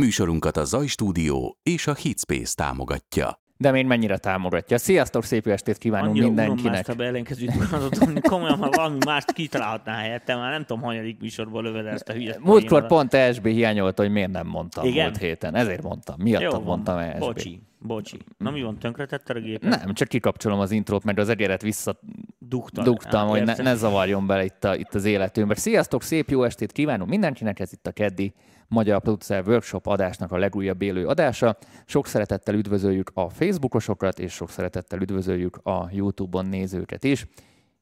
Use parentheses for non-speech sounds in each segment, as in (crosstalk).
Műsorunkat a Zaj Stúdió és a Hitspace támogatja. De még mennyire támogatja. Sziasztok, szép estét kívánunk Annyira mindenkinek. unom ezt a beellenkezőt mondatot, komolyan, ha valami mást kitalálhatná helyette, már nem tudom, hanyadik műsorból lövöd ezt a hülyet. Múltkor pont ESB hiányolta, hogy miért nem mondtam Igen? múlt héten. Ezért mondtam. Miattad Jó mondtam ESB. Bocsi, bocsi. Na mi van, tönkretette a gépet? Nem, csak kikapcsolom az intrót, mert az egeret Dugtad. visszadugtam, hogy ne, ne zavarjon bele itt, a, itt az életünkbe. Sziasztok, szép jó estét kívánunk mindenkinek, ez itt a keddi Magyar Producer Workshop adásnak a legújabb élő adása. Sok szeretettel üdvözöljük a Facebookosokat, és sok szeretettel üdvözöljük a YouTube-on nézőket is.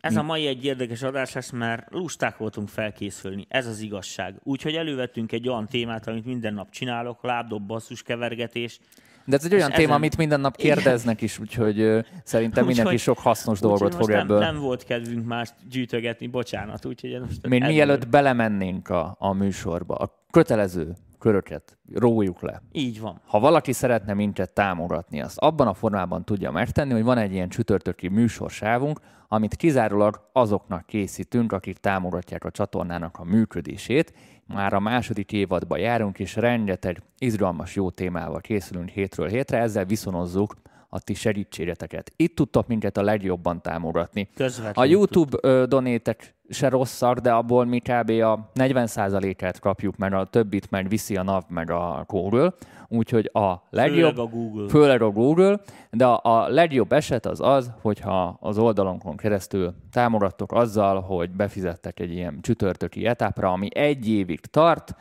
Ez a mai egy érdekes adás lesz, mert lusták voltunk felkészülni. Ez az igazság. Úgyhogy elővettünk egy olyan témát, amit minden nap csinálok, lábdob, basszus, kevergetés. De ez egy olyan téma, ezen- amit minden nap kérdeznek is, úgyhogy ö, szerintem Úgyhogy- mindenki sok hasznos dolgot fog nem, ebből. nem volt kedvünk más gyűjtögetni, bocsánat. Úgyhogy most Még mielőtt belemennénk a, a műsorba, a kötelező köröket rójuk le. Így van. Ha valaki szeretne minket támogatni, azt abban a formában tudja megtenni, hogy van egy ilyen csütörtöki műsorsávunk, amit kizárólag azoknak készítünk, akik támogatják a csatornának a működését. Már a második évadba járunk, és rengeteg izgalmas jó témával készülünk hétről hétre, ezzel viszonozzuk a ti segítségeteket. Itt tudtok minket a legjobban támogatni. Közvetlenül A YouTube donétek se rosszak, de abból mi kb. a 40%-át kapjuk, meg a többit meg viszi a NAV meg a Google. Úgyhogy a legjobb, Főleg a Google. főleg a Google, de a, legjobb eset az az, hogyha az oldalonkon keresztül támogattok azzal, hogy befizettek egy ilyen csütörtöki etapra, ami egy évig tart,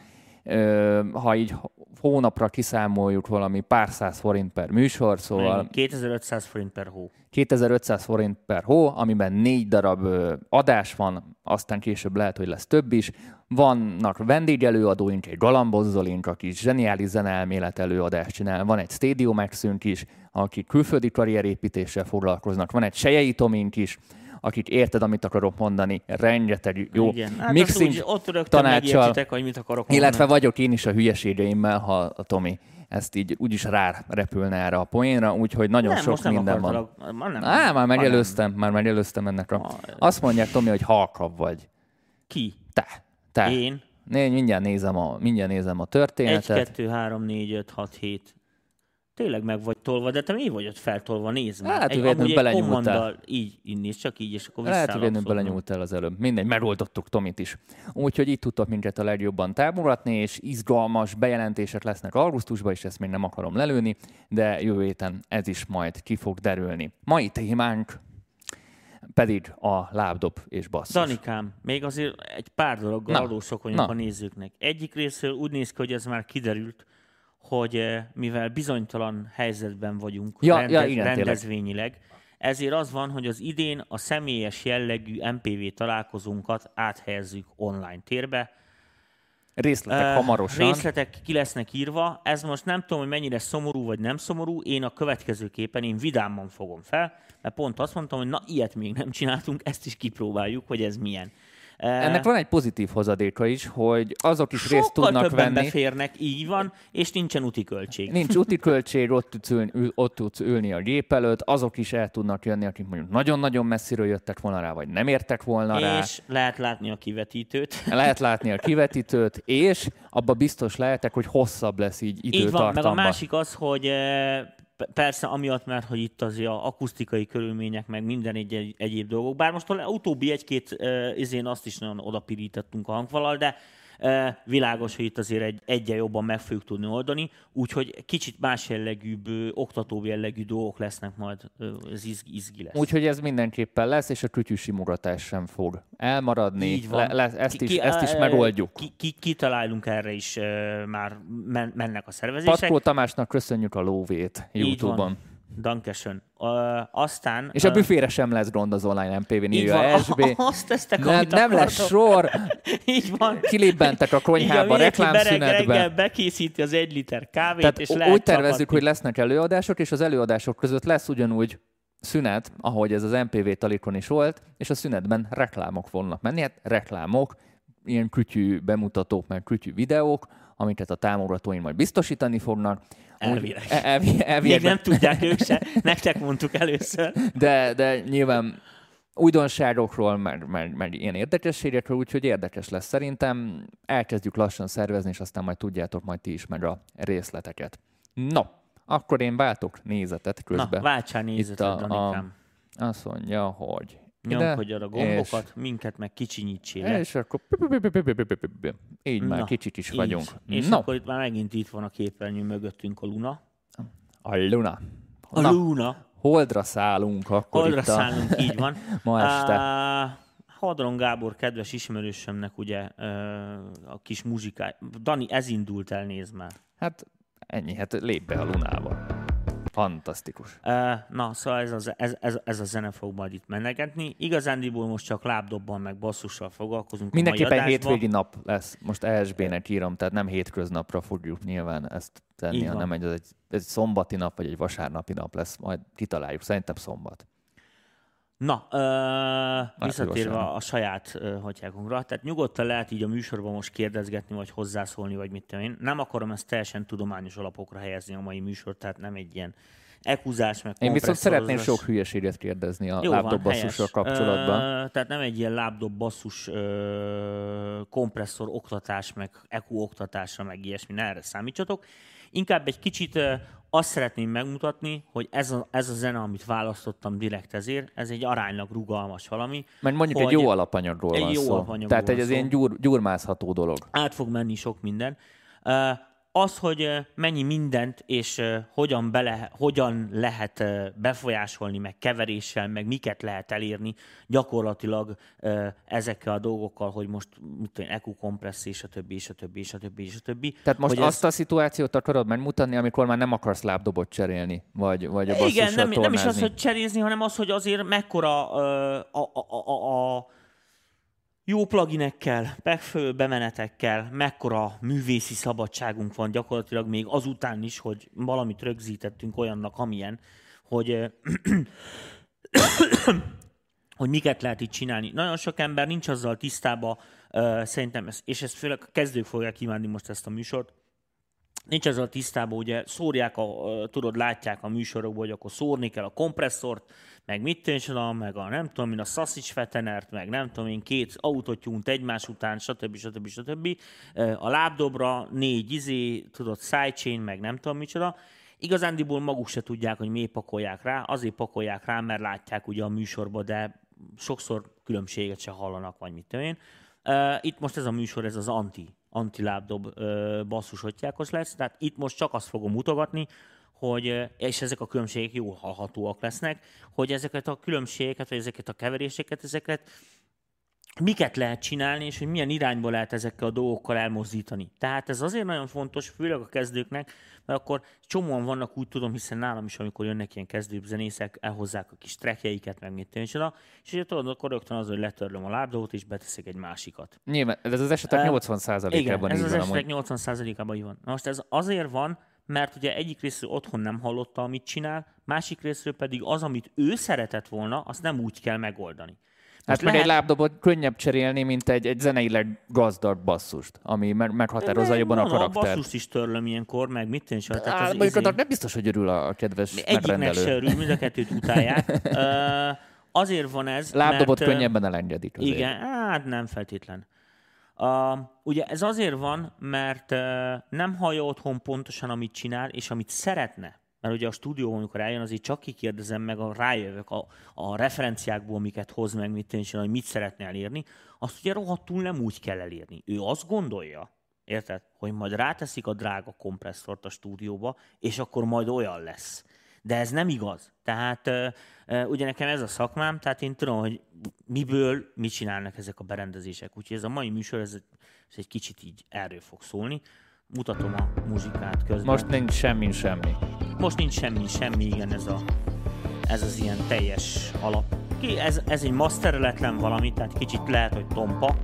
ha így hónapra kiszámoljuk valami pár száz forint per műsor, szóval 2500 forint per hó. 2500 forint per hó, amiben négy darab adás van, aztán később lehet, hogy lesz több is. Vannak vendégelőadóink, egy Galambozzolink, aki zseniális zeneelmélet előadást csinál, van egy Stadium is, aki külföldi karrierépítéssel foglalkoznak, van egy Sejei Tomink is, akik érted, amit akarok mondani, rengeteg jó Igen. Hát mixing úgy, ott megértitek, hogy mit akarok mondani. illetve vagyok én is a hülyeségeimmel, ha a Tomi ezt így úgyis rá repülne erre a poénra, úgyhogy nagyon nem, sok minden van. Ma nem, Á, már megelőztem, már megelőztem ennek a... Azt mondják, Tomi, hogy halkabb vagy. Ki? Te, te. Én? Né, mindjárt nézem a, mindjárt nézem a 1, történetet. 2, 3, 4, 5, 6, 7. Tényleg meg vagy tolva, de te mi vagy ott feltolva, nézd már. Lehet, hogy Egy- véletlenül belenyúltál. Így, nézd, csak így, és akkor Lehet, hogy véletlenül belenyúltál az előbb. Mindegy, megoldottuk Tomit is. Úgyhogy itt tudtok minket a legjobban támogatni, és izgalmas bejelentések lesznek augusztusban, és ezt még nem akarom lelőni, de jövő héten ez is majd ki fog derülni. Mai témánk pedig a lábdob és basszus. Danikám, még azért egy pár dologgal Na, adósok vagyunk na. a nézőknek. Egyik részről úgy néz ki, hogy ez már kiderült, hogy eh, mivel bizonytalan helyzetben vagyunk Ja, ja, igen, tényleg. rendezvényileg, ezért az van, hogy az idén a személyes jellegű MPV találkozónkat áthelyezzük online térbe. Részletek Eh, hamarosan. Részletek ki lesznek írva. Ez most nem tudom, hogy mennyire szomorú vagy nem szomorú. Én a következőképpen én vidáman fogom fel, mert pont azt mondtam, hogy na ilyet még nem csináltunk, ezt is kipróbáljuk, hogy ez milyen. Ennek van egy pozitív hozadéka is, hogy azok is részt Sokkal tudnak többen venni. beférnek, így van, és nincsen úti költség. Nincs úti költség, ott tudsz, ülni, ül- ott tudsz ülni a gép előtt, azok is el tudnak jönni, akik mondjuk nagyon-nagyon messziről jöttek volna rá, vagy nem értek volna rá. És lehet látni a kivetítőt. (laughs) Lehet látni a kivetítőt, és abba biztos lehetek, hogy hosszabb lesz így Így van, meg időtartamban. a másik az, hogy eh, persze amiatt, mert hogy itt azért a akusztikai körülmények, meg minden egy, egy, egyéb dolgok, bár most a utóbbi egy-két izén azt is nagyon odapirítottunk a hangvalal, de világos, hogy itt azért egy, egyen jobban meg fogjuk tudni oldani, úgyhogy kicsit más jellegűbb, oktatóbb jellegű dolgok lesznek majd, ez izgi, izgi lesz. Úgyhogy ez mindenképpen lesz, és a kütyű simogatás sem fog elmaradni. Így van. Le, le, ezt, Ki- is, ki- ezt is megoldjuk. Ki, ki, kitalálunk erre is, már men, mennek a szervezések. Patkó Tamásnak köszönjük a lóvét YouTube-on. Van. Dankeschön. Uh, aztán... És a ö, büfére sem lesz gond az online így írja van, SB. (laughs) Azt tesztek, Nem, amit nem lesz akartok. sor, (laughs) Így van. kilibbentek a konyhába reklámszünetbe. reggel bekészíti az egy liter kávét, Tehát és úgy lehet tervezzük, csapatni. hogy lesznek előadások, és az előadások között lesz ugyanúgy szünet, ahogy ez az MPV talikon is volt, és a szünetben reklámok fognak menni. Hát reklámok, ilyen kütyű bemutatók, meg kütyű videók, amiket a támogatóink majd biztosítani fognak. Elvileg. e- elvi- Még elvileg, nem tudják ők se, (laughs) nektek mondtuk először. de, de nyilván újdonságokról, meg, meg, meg ilyen érdekességekről, úgyhogy érdekes lesz szerintem. Elkezdjük lassan szervezni, és aztán majd tudjátok majd ti is meg a részleteket. No, akkor én váltok nézetet közben. Na, váltsál nézetet, Itt a- Danikám. Azt mondja, hogy Nyomkodjad a gombokat, és- minket meg kicsinyítsél. És akkor így már Na, kicsit is így. vagyunk. És no, akkor itt már megint itt van a képernyő mögöttünk a Luna. a Luna. A Na, Luna. holdra szállunk akkor Holdra itt a, szállunk, így van. ma este. Á, Hadron Gábor, kedves ismerősömnek ugye ö, a kis muzsikáj. Dani, ez indult el, nézd már. Hát ennyi, hát lép be a Lunába. Fantasztikus. Na, szóval ez a, ez, ez, ez a zene fog majd itt menegetni. Igazándiból most csak lábdobban meg basszussal foglalkozunk Mindenképpen a hétvégi nap lesz. Most ESB-nek írom, tehát nem hétköznapra fogjuk nyilván ezt tenni, hanem egy, ez egy, ez egy szombati nap, vagy egy vasárnapi nap lesz. Majd kitaláljuk. Szerintem szombat. Na, ö, visszatérve a saját ö, hatyákunkra, tehát nyugodtan lehet így a műsorban most kérdezgetni, vagy hozzászólni, vagy mit tudom én. Nem akarom ezt teljesen tudományos alapokra helyezni a mai műsort, tehát nem egy ilyen ekuzás, meg Én viszont szeretném sok hülyeséget kérdezni a Jó van, lábdob basszussal helyes. kapcsolatban. Ö, tehát nem egy ilyen lábdob basszus ö, kompresszor oktatás, meg EQ oktatásra, meg ilyesmi, ne erre számítsatok. Inkább egy kicsit azt szeretném megmutatni, hogy ez a, ez a zene, amit választottam direkt ezért, ez egy aránylag rugalmas valami. Mert mondjuk egy jó alapanyagról egy van jó szó. alapanyagról Tehát egy szó. ilyen gyúr, gyurmázható dolog. át fog menni sok minden. Az, hogy mennyi mindent és hogyan, bele, hogyan lehet befolyásolni, meg keveréssel, meg miket lehet elérni gyakorlatilag ezekkel a dolgokkal, hogy most mit tudom, EQ kompressz, és a többi, és a többi, és a többi, és a többi. Tehát most hogy azt a szituációt akarod megmutatni, amikor már nem akarsz lábdobot cserélni, vagy, vagy a Igen, nem, nem is az, tornázni. hogy cserézni, hanem az, hogy azért mekkora a, a, a, a, a jó pluginekkel, megfelelő bemenetekkel, mekkora művészi szabadságunk van gyakorlatilag még azután is, hogy valamit rögzítettünk olyannak, amilyen, hogy (coughs) hogy miket lehet itt csinálni. Nagyon sok ember nincs azzal tisztában, szerintem, ez, és ezt főleg a kezdők fogják kívánni most ezt a műsort, nincs azzal tisztában, ugye szórják, a, tudod, látják a műsorokból, hogy akkor szórni kell a kompresszort, meg mit tűncsoda, meg a nem tudom én, a sausage fetenert, meg nem tudom én, két autotyúnt egymás után, stb. stb. stb. A lábdobra négy izé, tudod, sidechain, meg nem tudom micsoda. Igazándiból maguk se tudják, hogy miért pakolják rá, azért pakolják rá, mert látják ugye a műsorba, de sokszor különbséget se hallanak, vagy mit tudom én. Itt most ez a műsor, ez az anti, anti lábdob uh, basszus ottyákos lesz, tehát itt most csak azt fogom mutogatni, hogy, és ezek a különbségek jó hallhatóak lesznek, hogy ezeket a különbségeket, vagy ezeket a keveréseket, ezeket miket lehet csinálni, és hogy milyen irányba lehet ezekkel a dolgokkal elmozdítani. Tehát ez azért nagyon fontos, főleg a kezdőknek, mert akkor csomóan vannak, úgy tudom, hiszen nálam is, amikor jönnek ilyen kezdőbb zenészek, elhozzák a kis trekjeiket, meg mit és ugye tudod, akkor rögtön az, hogy letörlöm a lábdobot, és beteszek egy másikat. Nyilván, ez az esetek Ö, 80%-ában Igen, ez az van esetek amúgy. 80%-ában így van. Most ez azért van, mert ugye egyik részről otthon nem hallotta, amit csinál, másik részről pedig az, amit ő szeretett volna, azt nem úgy kell megoldani. Hát meg egy lábdobot könnyebb cserélni, mint egy, egy zeneileg gazdag basszust, ami meg, meghatározza jobban a karaktert. basszust is törlöm ilyenkor, meg mit tűncs. Tehát Á, az izé- nem biztos, hogy örül a kedves Egyiknek se örül, mind a kettőt utálják. (laughs) Azért van ez, Lábdobot mert, könnyebben elengedik azért. Igen, hát nem feltétlen. Uh, ugye ez azért van, mert uh, nem hallja otthon pontosan, amit csinál, és amit szeretne. Mert ugye a stúdióban, amikor eljön, azért csak kikérdezem meg, a rájövök a, a referenciákból, amiket hoz meg, mit tényleg, hogy mit szeretne elérni, azt ugye rohadtul nem úgy kell elérni. Ő azt gondolja, érted, hogy majd ráteszik a drága kompresszort a stúdióba, és akkor majd olyan lesz. De ez nem igaz. Tehát ugye nekem ez a szakmám, tehát én tudom, hogy miből mit csinálnak ezek a berendezések. Úgyhogy ez a mai műsor, ez, ez egy kicsit így erről fog szólni. Mutatom a muzsikát közben. Most nincs semmi, semmi. Most nincs semmi, semmi, igen, ez, a, ez az ilyen teljes alap. Ez, ez egy mastereletlen valami, tehát kicsit lehet, hogy tompa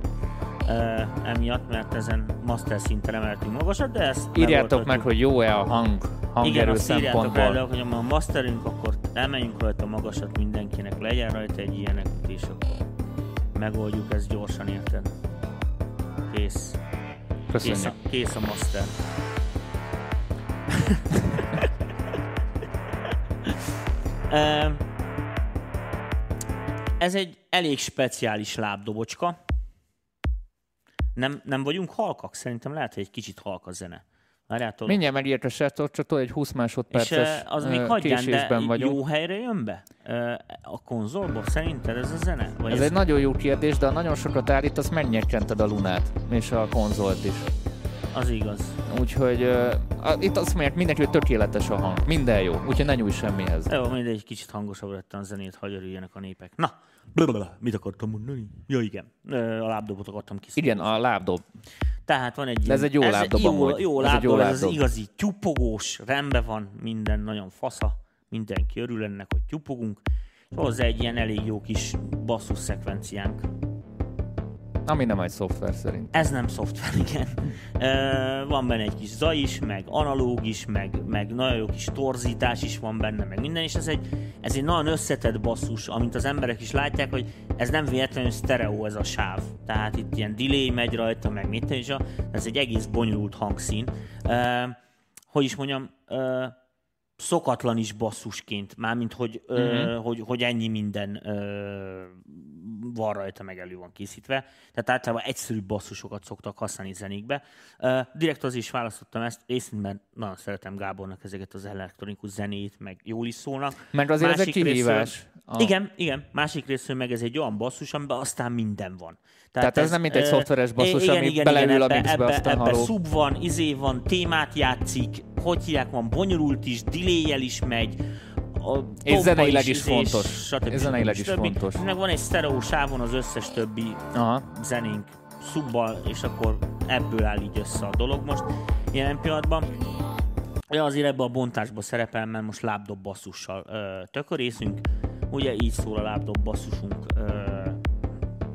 emiatt, mert ezen master szinten emeltünk magasat, de ezt Írjátok meg, hogy jó-e a hang, Igen, hangerő de szempontból. hogy a masterünk, akkor emeljünk rajta magasat mindenkinek, legyen rajta egy ilyenek, és akkor megoldjuk ezt gyorsan, érted? Kész. Kész Köszönjük. a, kész a master. (laughs) Ez egy, elég speciális lábdobocska. Nem, nem vagyunk halkak? Szerintem lehet, hogy egy kicsit halk a zene. Várjátok. Mindjárt megért a srácok, csak egy 20 másodperces És az még hagyján, de vagyunk. jó helyre jön be? A konzolból szerinted ez a zene? Vagy ez, ez egy nagyon jó kérdés, de nagyon sokat állítasz, megnyekkented a lunát, és a konzolt is. Az igaz. Úgyhogy uh, itt azt mondják mindenki, hogy tökéletes a hang. Minden jó, úgyhogy ne nyújj semmihez. Jó, mindegy, kicsit hangosabb lett a zenét, hogy örüljenek a népek. Na, blablabla. mit akartam mondani? Ja, igen, a lábdobot akartam kiszólni. Igen, a lábdob. Tehát van egy De ez egy jó lábdob, jó, jó, jó lábdob, ez, egy jó lábdob. ez az igazi tyupogós, rendben van, minden nagyon fasza, mindenki örül ennek, hogy tyupogunk, és hozzá egy ilyen elég jó kis basszus szekvenciánk. Ami nem egy szoftver szerint. Ez nem szoftver, igen. van benne egy kis zaj is, meg analóg is, meg, meg nagyon jó kis torzítás is van benne, meg minden, és ez egy, ez egy nagyon összetett basszus, amint az emberek is látják, hogy ez nem véletlenül sztereó ez a sáv. Tehát itt ilyen delay megy rajta, meg mit is, ez egy egész bonyolult hangszín. hogy is mondjam, szokatlan is basszusként, mármint hogy, uh-huh. ö, mhm. hogy, hogy ennyi minden ö, van rajta, meg elő van készítve. Tehát általában egyszerű basszusokat szoktak használni zenékbe. Uh, direkt az is választottam ezt, részint, mert nagyon szeretem Gábornak ezeket az elektronikus zenét, meg jól is szólnak. Meg azért Másik ez egy kihívás. A... Igen, igen. Másik részről meg ez egy olyan basszus, amiben aztán minden van. Tehát, Tehát ez, ez nem mint egy szoftveres basszus, igen, ami igen, beleül igen, ebbe, a mixbe, ebbe, ebbe szub van, izé van, témát játszik, hogy hívják, van bonyolult is, delay is megy, a és zeneileg is, is fontos. Stb. És zeneileg is fontos. Meg van egy sztereó sávon az összes többi Aha. zenénk szubbal, és akkor ebből áll így össze a dolog most jelen pillanatban. Ja, azért ebbe a bontásba szerepel, mert most lábdob basszussal ö, tökörészünk. Ugye így szól a lábdob basszusunk ö,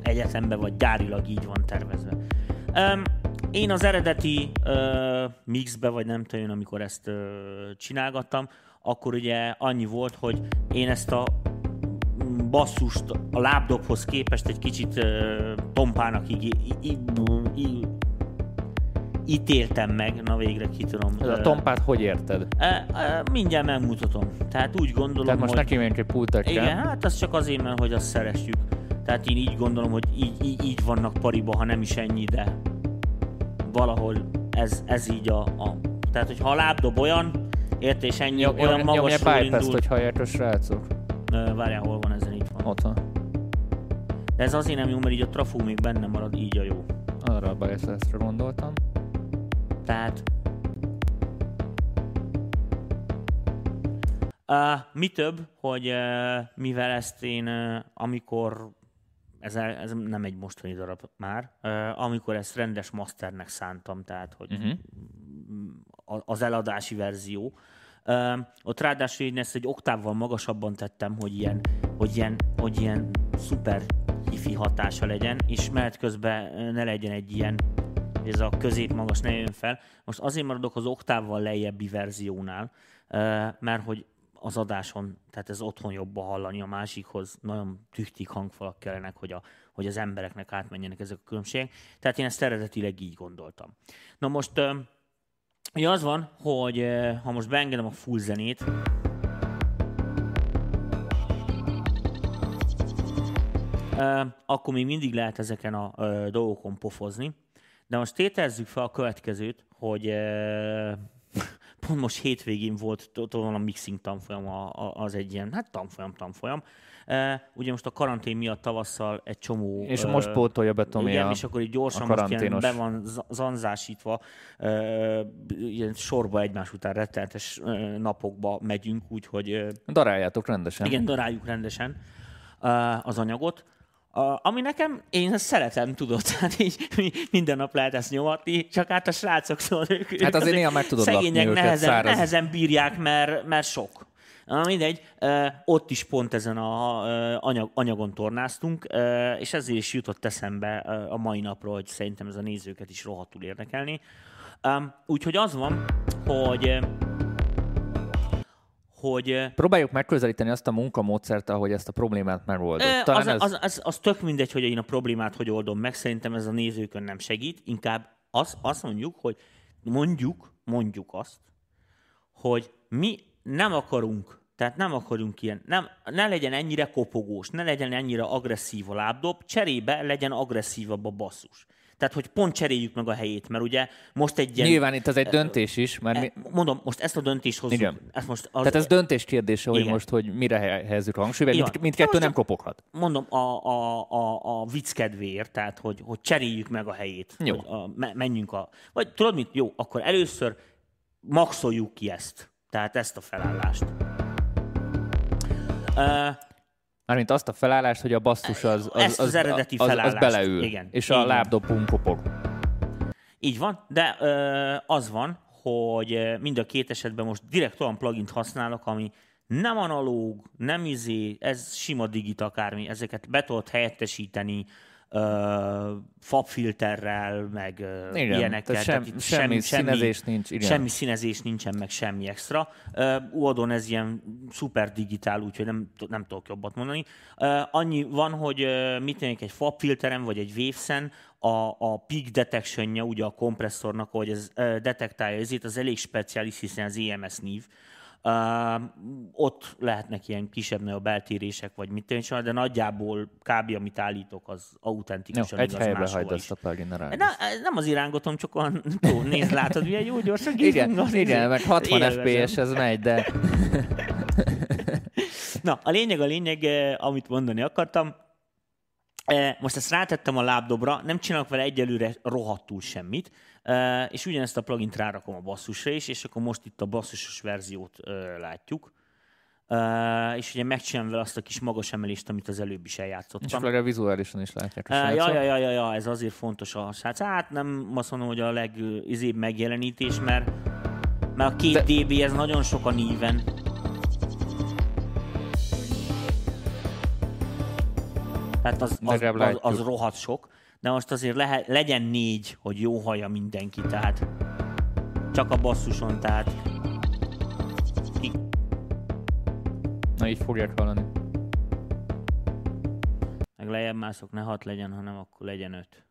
egyetembe, vagy gyárilag így van tervezve. Um, én az eredeti ö, mixbe, vagy nem tudom, amikor ezt ö, csinálgattam, akkor ugye annyi volt, hogy én ezt a basszust a lábdobhoz képest egy kicsit ö, tompának így, így, így, ítéltem meg, na végre ki tudom. Ez a tompát hogy érted? E, e, mindjárt megmutatom. Tehát úgy gondolom, Tehát most hogy... neki menjünk egy pultet Igen, hát az csak azért, mert hogy azt szeressük. Tehát én így gondolom, hogy így, így, így vannak pariba, ha nem is ennyi, de valahol ez, ez így a, a... Tehát, hogyha a lábdob olyan, érte, és ennyi Nyom, olyan magasról indult... Nyomja hogy hallják a srácok. Várjál, hol van ezen itt van. Ott van. De ez azért nem jó, mert így a trafó még benne marad, így a jó. Arra a bypass gondoltam. Tehát... Uh, mi több, hogy uh, mivel ezt én, uh, amikor ez, ez nem egy mostani darab már, uh, amikor ezt rendes masternek szántam, tehát hogy uh-huh. Az eladási verzió, ott ráadásul én ezt egy oktávval magasabban tettem, hogy ilyen, hogy ilyen, hogy ilyen szuper hifi hatása legyen, és mert közben ne legyen egy ilyen ez a középmagas ne jön fel. Most azért maradok az oktávval lejjebbi verziónál, mert hogy az adáson, tehát ez otthon jobban hallani a másikhoz, nagyon tüchtik hangfalak kellenek, hogy, a, hogy az embereknek átmenjenek ezek a különbségek. Tehát én ezt eredetileg így gondoltam. Na most, ugye az van, hogy ha most beengedem a full zenét, akkor még mindig lehet ezeken a dolgokon pofozni. De most tételezzük fel a következőt, hogy (laughs) pont most hétvégén volt van a mixing tanfolyam, az egy ilyen, hát tanfolyam, tanfolyam. Ugye most a karantén miatt tavasszal egy csomó... És most pótolja be Tomi Igen, a, és akkor így gyorsan most ilyen be van zanzásítva, ilyen sorba egymás után rettenetes napokba megyünk, úgyhogy... Daráljátok rendesen. Igen, daráljuk rendesen az anyagot. A, ami nekem, én ezt szeretem, tudod, (laughs) tehát így minden nap lehet ezt nyomatni, csak hát a srácok szóval ők, Hát azért néha meg tudod szegények nehezen, nehezen bírják, mert, mert sok. Na, mindegy, ott is pont ezen a anyag, anyagon tornáztunk, és ezért is jutott eszembe a mai napról, hogy szerintem ez a nézőket is rohadtul érdekelni. Úgyhogy az van, hogy hogy... Próbáljuk megközelíteni azt a munkamódszert, ahogy ezt a problémát megoldod. az, ez... az, az, az tök mindegy, hogy én a problémát hogy oldom meg, szerintem ez a nézőkön nem segít, inkább az, azt mondjuk, hogy mondjuk, mondjuk azt, hogy mi nem akarunk Tehát nem akarunk ilyen, nem, ne legyen ennyire kopogós, ne legyen ennyire agresszív a lábdob, cserébe legyen agresszívabb a basszus. Tehát, hogy pont cseréljük meg a helyét, mert ugye most egy ilyen... Nyilván itt az egy döntés is, mert mi... E, mondom, most ezt a döntést hozzuk. Igen. Ezt most az... Tehát ez döntés kérdése, hogy Igen. most, hogy mire helyezzük a hangsúlyt, Igen. mind, mindkettő nem kopoghat. Mondom, a, a, a, a vicc kedvéért, tehát, hogy, hogy cseréljük meg a helyét. Jó. Hogy a, me, menjünk a... Vagy tudod mit? Jó, akkor először maxoljuk ki ezt. Tehát ezt a felállást. Uh, Mármint azt a felállást, hogy a basszus az, az, Ezt az eredeti az, az felállást. beleül, Igen. és a lábdobunk kopog. Így van, de ö, az van, hogy mind a két esetben most direkt olyan plugint használok, ami nem analóg, nem izé, ez sima digit akármi, ezeket be tudod helyettesíteni fabfilterrel, meg Igen, ilyenekkel. tehát sem, itt semmi, színezés nincs. Igen. Semmi színezés nincsen, meg semmi extra. Uadon ez ilyen szuper digitál, úgyhogy nem, nem tudok jobbat mondani. Annyi van, hogy mit tennék egy fabfilterem, vagy egy wavesen, a, a peak detection ugye a kompresszornak, hogy ez detektálja ezért, az elég speciális, hiszen az EMS nív. Uh, ott lehetnek ilyen kisebb-nagyobb eltérések, vagy mit tenni, de nagyjából kb. amit állítok, az Jó, autentikusan egy helybe hagyd azt a plugin rá. Na, nem az irángatom, csak olyan, (laughs) jó, nézd, látod, milyen jó gyorsan Igen, az igen, izé. meg 60 Élvezem. FPS ez megy, de (laughs) Na, a lényeg, a lényeg, eh, amit mondani akartam, most ezt rátettem a lábdobra, nem csinálok vele egyelőre rohadtul semmit, és ugyanezt a plugint rárakom a basszusra is, és akkor most itt a basszusos verziót látjuk. Uh, és ugye megcsinálom vele azt a kis magas emelést, amit az előbb is és eljátszottam. legalább vizuálisan is látják a Uh, ja, ja, ja, ja, ja, ez azért fontos a srác. Hát nem azt mondom, hogy a legizébb megjelenítés, mert, mert a két De- dB ez nagyon sok a níven. Tehát az, az, az, az rohadt sok, de most azért lehet, legyen négy, hogy jó hallja mindenki, tehát csak a basszuson, tehát ki, Na így fogják hallani. meg lejjebb mászok, ne hat legyen, hanem akkor legyen öt.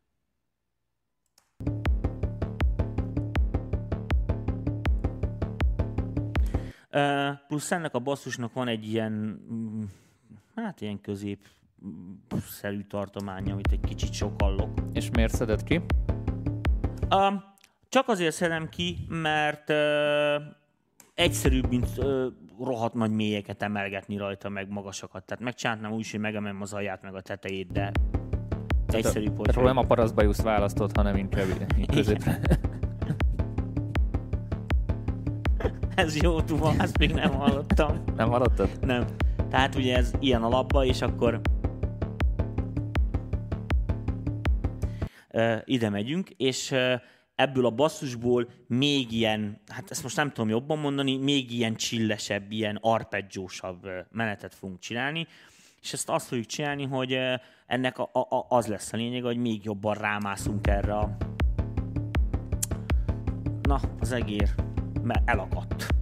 Uh, plusz ennek a basszusnak van egy ilyen, mm, hát ilyen közép szerű tartománya, amit egy kicsit sokallok. És miért szeded ki? Um, csak azért szedem ki, mert uh, egyszerűbb, mint uh, rohadt nagy mélyeket emelgetni rajta, meg magasakat. Tehát megcsináltam úgy, hogy megemelem az alját, meg a tetejét, de egyszerűbb, hogy... Tehát róla nem a parasztbajusz választott, hanem inkább középre. (laughs) Ez jó tuba, ezt még nem hallottam. Nem hallottad? Nem. Tehát ugye ez ilyen alapba, és akkor ide megyünk, és ebből a basszusból még ilyen, hát ezt most nem tudom jobban mondani, még ilyen csillesebb, ilyen arpeggiósabb menetet fogunk csinálni, és ezt azt fogjuk csinálni, hogy ennek a, a, az lesz a lényeg, hogy még jobban rámászunk erre a na, az egér, mert elakadt.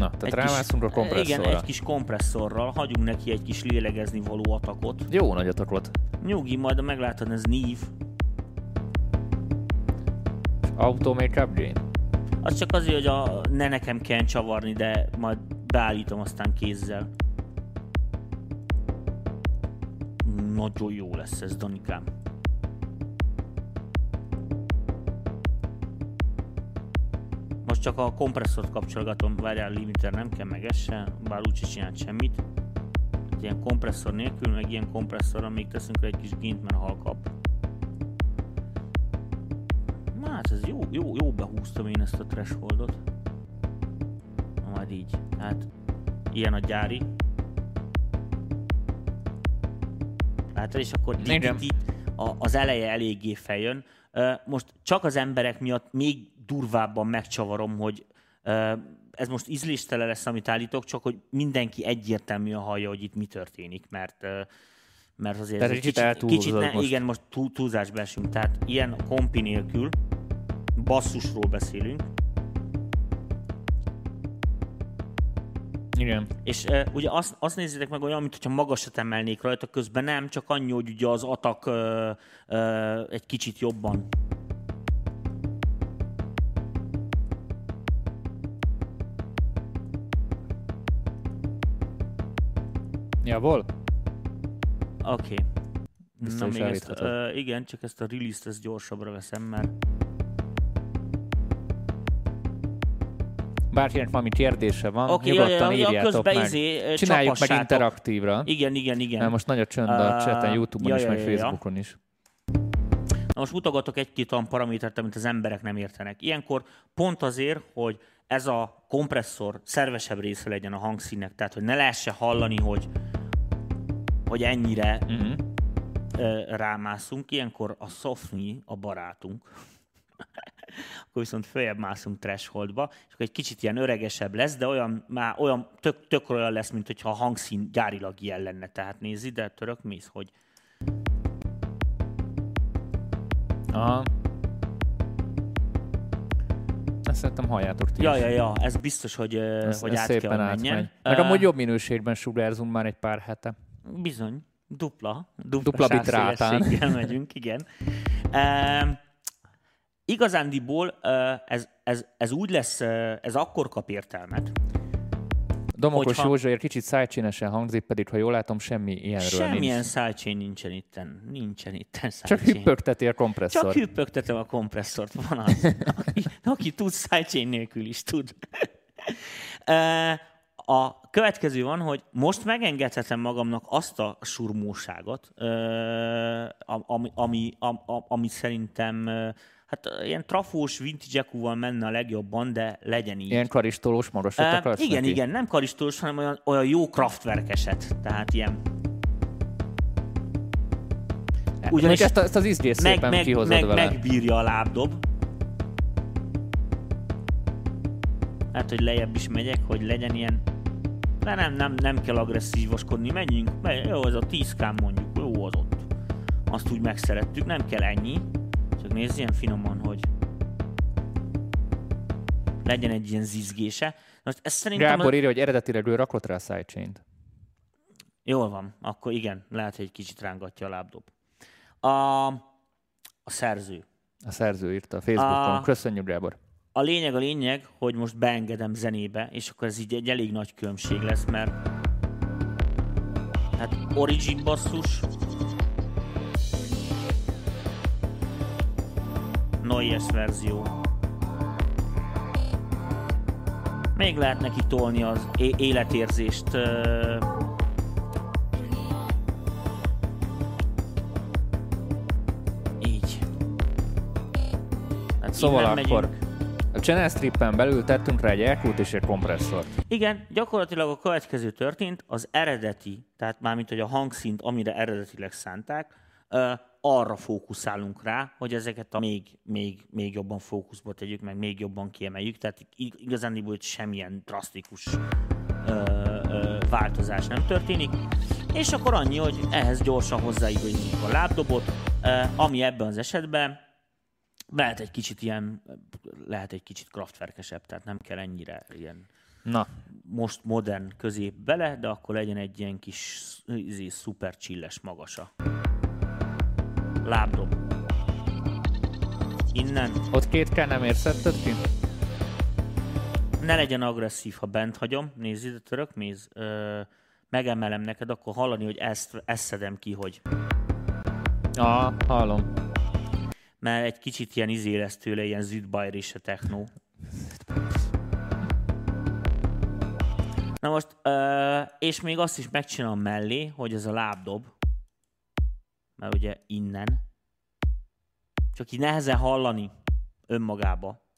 Na, tehát rámászunk a kompresszorra. Igen, egy kis kompresszorral, hagyunk neki egy kis lélegezni való atakot. Jó nagy atak volt. Nyugi, majd meglátod, ez nív. Auto Makeup Gain. Az csak azért, hogy a, ne nekem kell csavarni, de majd beállítom aztán kézzel. Nagyon jó lesz ez, Danikám. Most csak a kompresszort kapcsolgatom, várjál, limiter nem kell, meg ez se, bár úgyse csinált semmit. Ilyen kompresszor nélkül, meg ilyen kompresszorra még teszünk rá egy kis gint, mert halkap. Na hát ez jó, jó, jó behúztam én ezt a thresholdot. Na majd így. Hát ilyen a gyári. Hát és akkor Igen. itt, itt a, az eleje eléggé feljön. Most csak az emberek miatt még durvábban megcsavarom, hogy ez most ízléstele lesz, amit állítok, csak hogy mindenki egyértelműen hallja, hogy itt mi történik, mert mert azért ez kicsit eltúlzod kicsit ne, most. igen, most túl, túlzásba esünk. Tehát ilyen kompi nélkül basszusról beszélünk, Igen. És uh, ugye azt, azt nézzétek meg olyan, mintha magasat emelnék rajta, közben nem, csak annyi, hogy ugye az atak uh, uh, egy kicsit jobban. Jaból? Oké. Biztos Na, még ezt, ö, igen, csak ezt a release-t ezt gyorsabbra veszem, mert Bárkinek valami kérdése van, Oké, nyugodtan ja, ja, ja, írjátok meg. izé, Csináljuk meg interaktívra. Igen, igen, igen. Mert most nagy a csönd a Ah, chaten, Youtube-on ja, is, meg. Facebookon is. Na most mutogatok egy-két olyan paramétert, amit az emberek nem értenek. Ilyenkor pont azért, hogy ez a kompresszor szervesebb része legyen a hangszínnek, tehát hogy ne lehessen hallani, hogy, hogy ennyire Uh-huh. rámászunk. Ilyenkor a Sofni a barátunk. (laughs) akkor viszont följebb mászunk thresholdba, és akkor egy kicsit ilyen öregesebb lesz, de olyan, már olyan tök, tök olyan lesz, mint hogyha a hangszín gyárilag ilyen lenne. Tehát nézd ide, török mész, hogy Aha. Ezt szerintem halljátok ti ja, ja, ja, ez biztos, hogy, Ez, hogy ez át szépen kell, hogy menjen. átmegy. Meg Ö, amúgy jobb minőségben sugárzunk már egy pár hete. Bizony, dupla. Dupla, Dupla bit rátán. sávszélességgel megyünk, igen. E, igazándiból ez, ez, ez úgy lesz, ez akkor kap értelmet, Domokos Hogyha- Józsaiért kicsit szájcsinesen hangzik, pedig ha jól látom, semmi ilyenről Semmilyen nincs. sidechain nincsen itten. Nincsen itten Csak sidechain. hüppögteti a kompresszor. Csak hüppögtetem a kompresszort, van az. (laughs) Aki, aki tud, sidechain nélkül is tud. A következő van, hogy most megengedhetem magamnak azt a surmóságot, ami, ami, am- am- ami szerintem hát ilyen trafós vintage val menne a legjobban, de legyen így. Ilyen karistolós magasat Ö, akarsz igen, neki? igen, nem karistós, hanem olyan, olyan jó kraftverkeset. Tehát ilyen Ugyanis ezt, ezt az izgyét meg, szépen meg, kihozod meg, vele. megbírja a lábdob. Hát, hogy lejjebb is megyek, hogy legyen ilyen... De nem, nem, nem kell agresszívoskodni, menjünk, me- jó, ez a 10 mondjuk, jó az ott. Azt úgy megszerettük, nem kell ennyi, csak nézz ilyen finoman, hogy legyen egy ilyen zizgése. Most ez szerintem... Gábor írja, hogy eredetileg ő rakott rá a sidechain-t. Jól van, akkor igen, lehet, hogy egy kicsit rángatja a lábdob. A, a szerző. A szerző írta a Facebookon. A- Köszönjük, Gábor. A lényeg a lényeg, hogy most beengedem zenébe, és akkor ez így egy elég nagy különbség lesz, mert hát Origin basszus, Noyes verzió. Még lehet neki tolni az életérzést. Így. Hát Szóval akkor megyünk. A channel strippen belül tettünk rá egy elkút és egy kompresszort. Igen, gyakorlatilag a következő történt, az eredeti, tehát mármint, hogy a hangszint, amire eredetileg szánták, arra fókuszálunk rá, hogy ezeket a még, még, még jobban fókuszba tegyük, meg még jobban kiemeljük, tehát ig- igazán hogy semmilyen drasztikus ö, ö, változás nem történik. És akkor annyi, hogy ehhez gyorsan hozzáigazítjuk a lábdobot, ö, ami ebben az esetben lehet egy kicsit ilyen, lehet egy kicsit kraftverkesebb, tehát nem kell ennyire ilyen Na, most modern közép bele, de akkor legyen egy ilyen kis izé, szuper csilles magasa. Lábdob. Innen ott két kell nem érszetted ki? ne legyen agresszív, ha bent hagyom. Nézd ide, török, méz. Ö, megemelem neked, akkor hallani, hogy ezt, ezt szedem ki, hogy Ah, hallom. Mert egy kicsit ilyen izé lesz tőle, ilyen züdbajr és a technó. Na most, és még azt is megcsinálom mellé, hogy ez a lábdob, mert ugye innen, csak így nehezen hallani önmagába.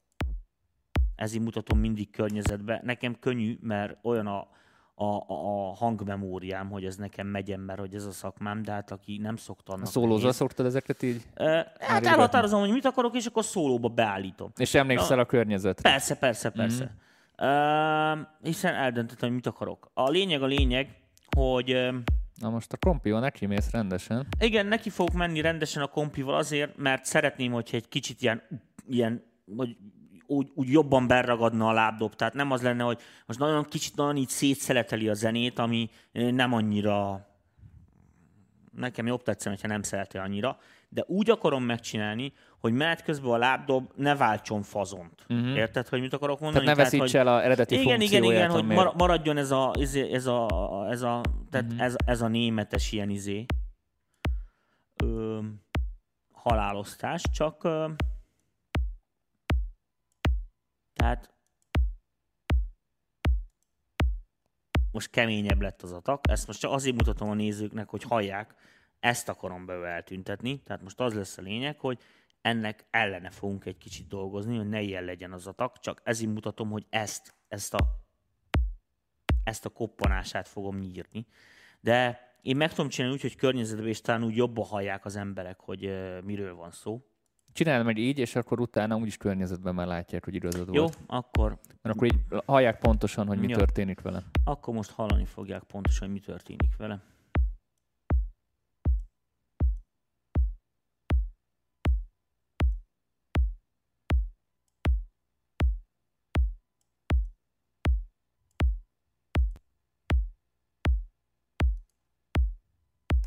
Ez így mutatom mindig környezetbe. Nekem könnyű, mert olyan a, a, a, a hangmemóriám, hogy ez nekem megyen, mert hogy ez a szakmám, de hát aki nem szokta annak Szólózva nehéz. szoktad ezeket így? Ö, Hát elhatározom, hogy mit akarok, és akkor szólóba beállítom. És emlékszel a környezetre? Persze, persze, persze. Mm. Uh, hiszen eldöntöttem, hogy mit akarok. A lényeg a lényeg, hogy Na most a kompió neki mész rendesen. igen, neki fogok menni rendesen a kompival azért, mert szeretném, hogyha egy kicsit ilyen, ilyen hogy úgy, úgy jobban berragadna a lábdob. Tehát nem az lenne, hogy most nagyon kicsit nagyon így szétszeleteli a zenét, ami nem annyira nekem jobb tetszene, hogyha nem szereti annyira, de úgy akarom megcsinálni, hogy menet közben a lábdob ne váltson fazont. Uh-huh. Érted, hogy mit akarok mondani? Tehát ne veszítse el a eredeti igen, igen, funkcióját. igen, hogy amiért- mar- maradjon ez a, ez, ez a, ez a, tehát uh-huh. ez, ez a németes ilyen izé, ö, halálosztás, csak ö, tehát most keményebb lett az atak. Ezt most csak azért mutatom a nézőknek, hogy hallják, ezt akarom belőle eltüntetni. Tehát most az lesz a lényeg, hogy ennek ellene fogunk egy kicsit dolgozni, hogy ne ilyen legyen az atak, csak ezért mutatom, hogy ezt, ezt a ezt a koppanását fogom nyírni. De én meg tudom csinálni úgy, hogy környezetben és talán úgy jobban hallják az emberek, hogy uh, miről van szó. Csinálj meg így, és akkor utána úgyis környezetben már látják, hogy igazad Jó, volt. akkor, Mert akkor így hallják pontosan, hogy mi Jó. történik vele. akkor most hallani fogják pontosan, hogy mi történik vele.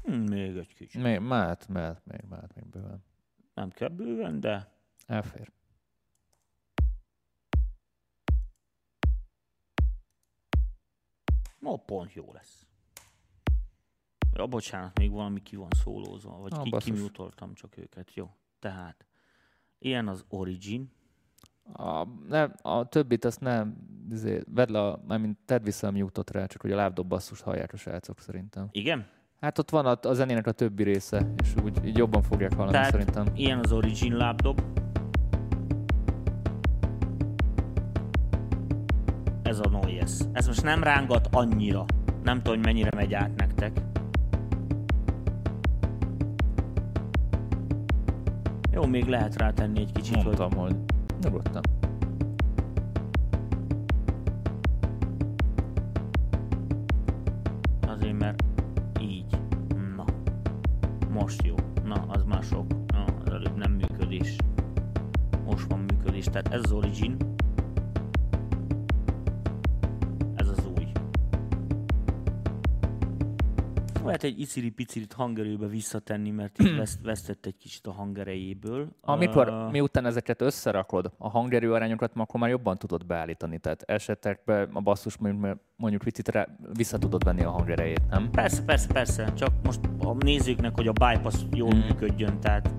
Hmm, még egy kicsit. Még, mehet, mehet, még mehet, még bőven. Nem kell bőven, de Elfér. ma pont jó lesz. Ja, bocsánat, még valami ki van szólózva, vagy Ah, ki, kimutoltam csak őket. Jó, tehát ilyen az Origin. A, ne, a többit azt nem, izé, vedd le, mármint tedd vissza a mute rá, csak hogy a lábdob basszust hallják a srácok szerintem. Igen? Hát ott van a, a zenének a többi része, és úgy így jobban fogják hallani Tehát- szerintem. Ilyen az Origin lábdob. Ez a noise. Ez most nem rángat annyira. Nem tudom, hogy mennyire megy át nektek. Jó, még lehet rátenni egy kicsit, hogy Mondtam, hogy nyugodtan. Origin. Ez az új. Lehet egy iciri-picirit hangerőbe visszatenni, mert így veszt, vesztett egy kicsit a hangerejéből. Amikor, Ö, miután ezeket összerakod, a hangerő arányokat, akkor már jobban tudod beállítani. Tehát esetekben a basszus mondjuk, mondjuk picit rá, vissza tudod venni a hangerejét, nem? Persze, persze, persze. Csak most a nézőknek, hogy a bypass jól Mhm. működjön, tehát...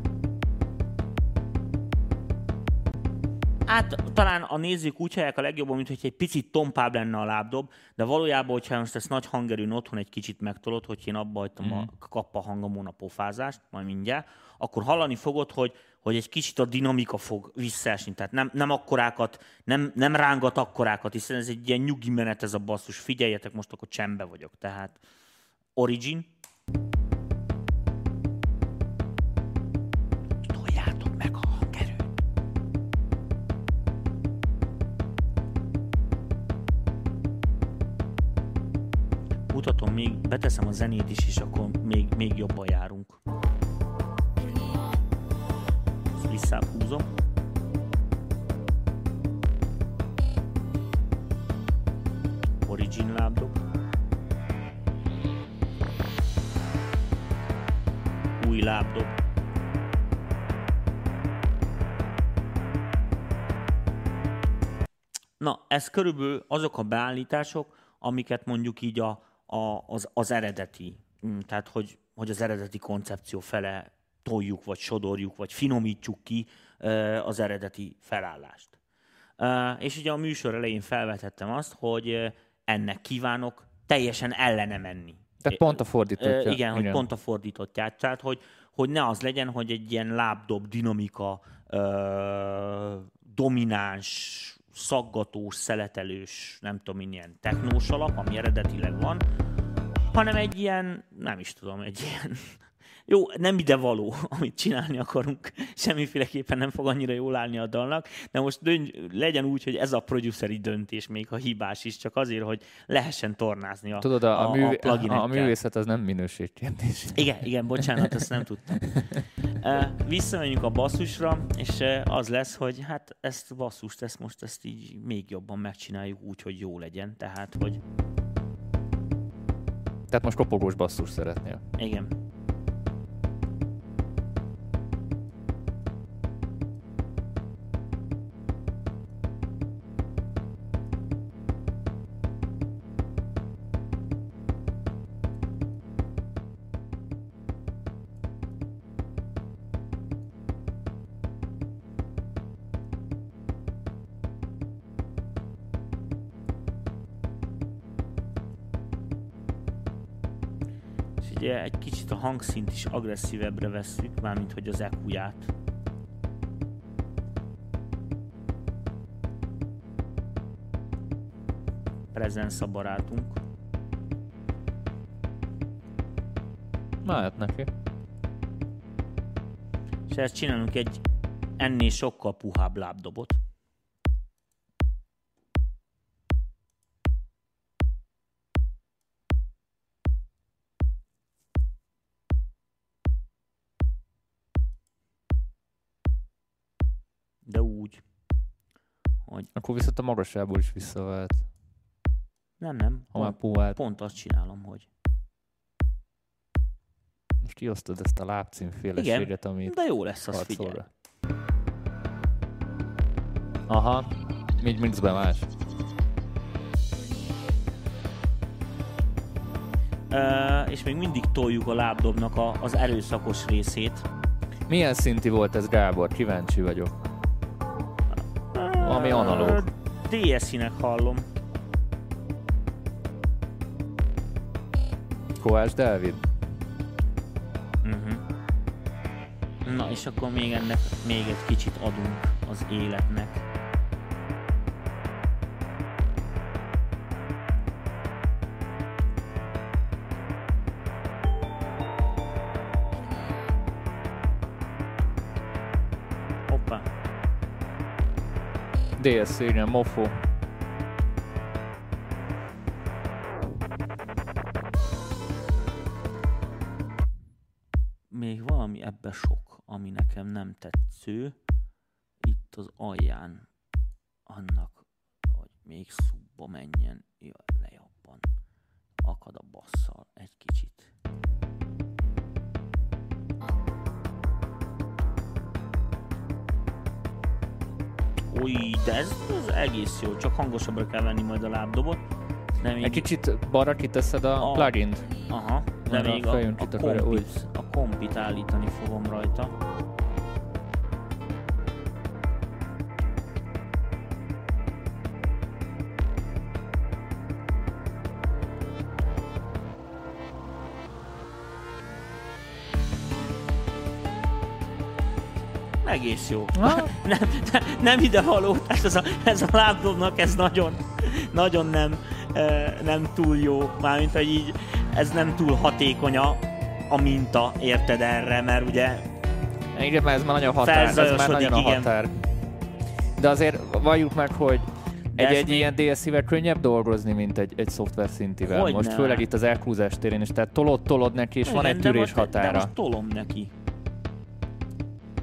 Hát talán a nézők úgy hallják a legjobban, mint hogy egy picit tompább lenne a lábdob, de valójában, hogyha most ezt nagy hangerőn otthon egy kicsit megtolod, hogy én abba hagytam Mhm. a kappa hangomon a pofázást, majd mindjárt, akkor hallani fogod, hogy, hogy egy kicsit a dinamika fog visszaesni. Tehát nem, nem akkorákat, nem, nem rángat akkorákat, hiszen ez egy ilyen nyugi menet ez a basszus. Figyeljetek, most akkor csembe vagyok. Tehát Origin. Mutatom még, beteszem a zenét is, és akkor még, még jobban járunk. Ezt Visszább húzom. Origin lábdob. Új lábdob. Na, ez körülbelül azok a beállítások, amiket mondjuk így a, a, az, az eredeti, mm, tehát hogy, hogy az eredeti koncepció fele toljuk, vagy sodorjuk, vagy finomítsuk ki az eredeti felállást. És ugye a műsor elején felvetettem azt, hogy ennek kívánok teljesen ellene menni. Tehát pont a Ö, fordítottja. igen, igen, hogy pont a fordítottját. Tehát, hogy, hogy ne az legyen, hogy egy ilyen lábdob dinamika, domináns, szaggatós, szeletelős, nem tudom, milyen technós alap, ami eredetileg van, hanem egy ilyen, nem is tudom, egy ilyen, (laughs) jó, nem ide való, (laughs) amit csinálni akarunk, semmiféleképpen nem fog annyira jól állni a dalnak, de most dönts, legyen úgy, hogy ez a produceri döntés, még ha hibás is, csak azért, hogy lehessen tornázni a, Tudod, a, a, művé, a, a művészet az nem minőségkérdés. Igen, igen, bocsánat, ezt nem tudtam. (laughs) Visszamegyünk a basszusra, és az lesz, hogy hát ezt basszust, ezt most ezt így még jobban megcsináljuk úgy, hogy jó legyen. Tehát, hogy Tehát most kopogós basszus szeretnél. igen. Egy kicsit a hangszint is agresszívebbre vesszük, mármint hogy az EQ-ját. Presence a barátunk. Mehet neki. És ezt csinálunk egy ennél sokkal puhább lábdobot. Hogy Akkor viszont a magasából is visszavált. nem, nem, Ha már pont, puhált. pont azt csinálom, hogy Most kiosztod ezt a lábcímféleséget, amit de jó lesz az, harcolra. Aha, így mixben más. Ö, és még mindig toljuk a lábdobnak a, az erőszakos részét. Milyen szinti volt ez, Gábor? Kíváncsi vagyok. Ami analóg. DSI-nek hallom. Kovács Dávid? Uh-huh. Na, és akkor még ennek még egy kicsit adunk az életnek. DSC, igen, mofó. még egész jó, csak hangosabbra kell venni majd a lábdobot. De még Egy kicsit balra kiteszed a A- plugin-t. Aha, de Mert a még a, a, akarja kompit, a kompit állítani fogom rajta. Egész jó. (laughs) Nem, nem, nem ide való, tehát ez a, ez a lábdobnak ez nagyon, nagyon nem, nem túl jó, mármint, hogy így ez nem túl hatékony a, a minta, érted erre, mert ugye Igen, mert ez már nagyon határ. Ez már nagyon a igen. határ. De azért valljuk meg, hogy De egy, egy még- ilyen DSZ-vel könnyebb dolgozni, mint egy, egy szoftver szintivel. Hogyne. Most főleg itt az elhúzás térén is, tehát tolod, tolod neki, és van Igen, egy de tűrés most- De határa. most tolom neki.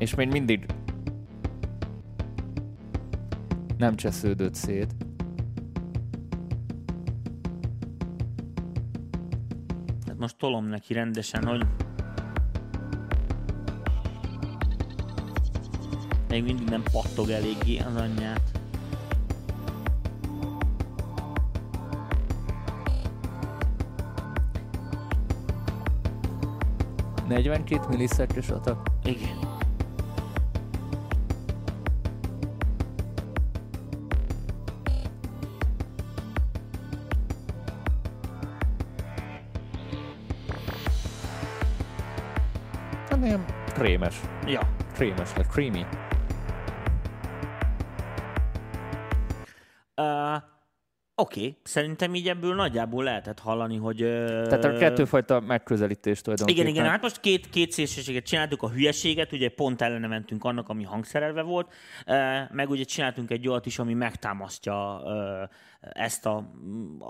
És még mindig nem csesződött szét. Tehát most tolom neki rendesen, hogy még mindig nem pattog eléggé az anyját. 42 millisekres atak. Igen. Krémes. Ja. Krémes lett, creamy. Oké, okay. szerintem így ebből nagyjából lehetett hallani, hogy... Tehát a kettőfajta megközelítés tulajdonképpen. Igen, igen, hát most két, két szélsőséget csináltuk, a hülyeséget, ugye pont ellene mentünk annak, ami hangszerelve volt, meg ugye csináltunk egy olyat is, ami megtámasztja ezt a,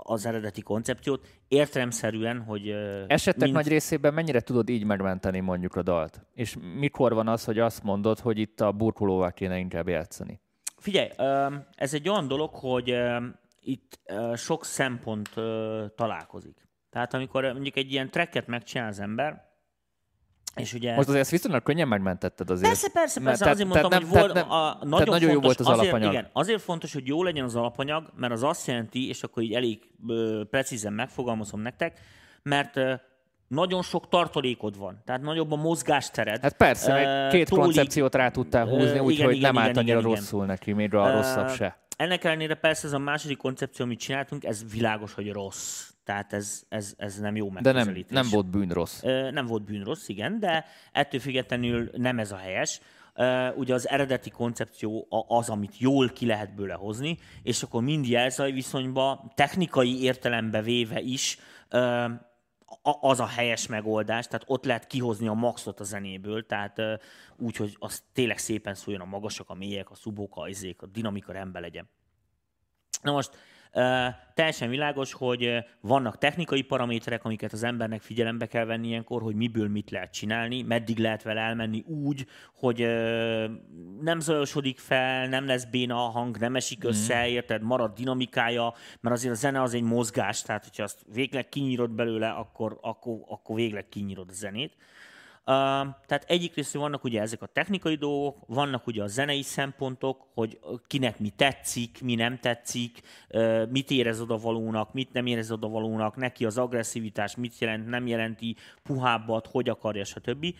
az eredeti koncepciót, értelemszerűen, hogy... Esetek mint- nagy részében mennyire tudod így megmenteni mondjuk a dalt? És mikor van az, hogy azt mondod, hogy itt a burkolóval kéne inkább játszani? Figyelj, ez egy olyan dolog, hogy itt sok szempont találkozik. Tehát amikor mondjuk egy ilyen tracket megcsinál az ember, és ugye... Most azért ezt viszonylag könnyen megmentetted azért. Persze, persze, Mert persze, tehát- azért mondtam, tehát hogy nem- volt, tehát nem- a, tehát nagyon, nagyon jó volt az azért, alapanyag. Igen, azért fontos, hogy jó legyen az alapanyag, mert az azt jelenti, és akkor így elég ö, precízen megfogalmazom nektek, mert ö, nagyon sok tartalékod van, tehát nagyobb a mozgástered. Hát persze, meg két trólig- koncepciót rá tudtál húzni, igen, úgyhogy igen, nem állt igen, annyira igen, igen. rosszul neki, még a Ö, rosszabb se. Ennek ellenére persze ez a második koncepció, amit csináltunk, ez világos, hogy rossz. Tehát ez, ez, ez nem jó De nem, megközelítés. nem volt bűn rossz. Nem volt bűn rossz, igen, de ettől függetlenül nem ez a helyes. Ugye az eredeti koncepció az, amit jól ki lehet bőle hozni, és akkor mind jelzaj viszonyba, technikai értelembe véve is az a helyes megoldás, tehát ott lehet kihozni a maxot a zenéből, tehát úgy, hogy az tényleg szépen szóljon a magasak, a mélyek, a szubok, a izék, a dinamika rendben legyen. Na most teljesen világos, hogy vannak technikai paraméterek, amiket az embernek figyelembe kell venni ilyenkor, hogy miből mit lehet csinálni, meddig lehet vele elmenni úgy, hogy nem zajosodik fel, nem lesz béna a hang, nem esik össze, mm. érted, marad dinamikája, mert azért a zene az egy mozgás, tehát hogyha azt végleg kinyírod belőle, akkor, akkor, akkor végleg kinyírod a zenét. Tehát egyik részről vannak ugye ezek a technikai dolgok, vannak ugye a zenei szempontok, hogy kinek mi tetszik, mi nem tetszik, mit érez odavalónak, mit nem érez odavalónak, neki az agresszivitás mit jelent, nem jelenti, puhábbat, hogy akarja, stb.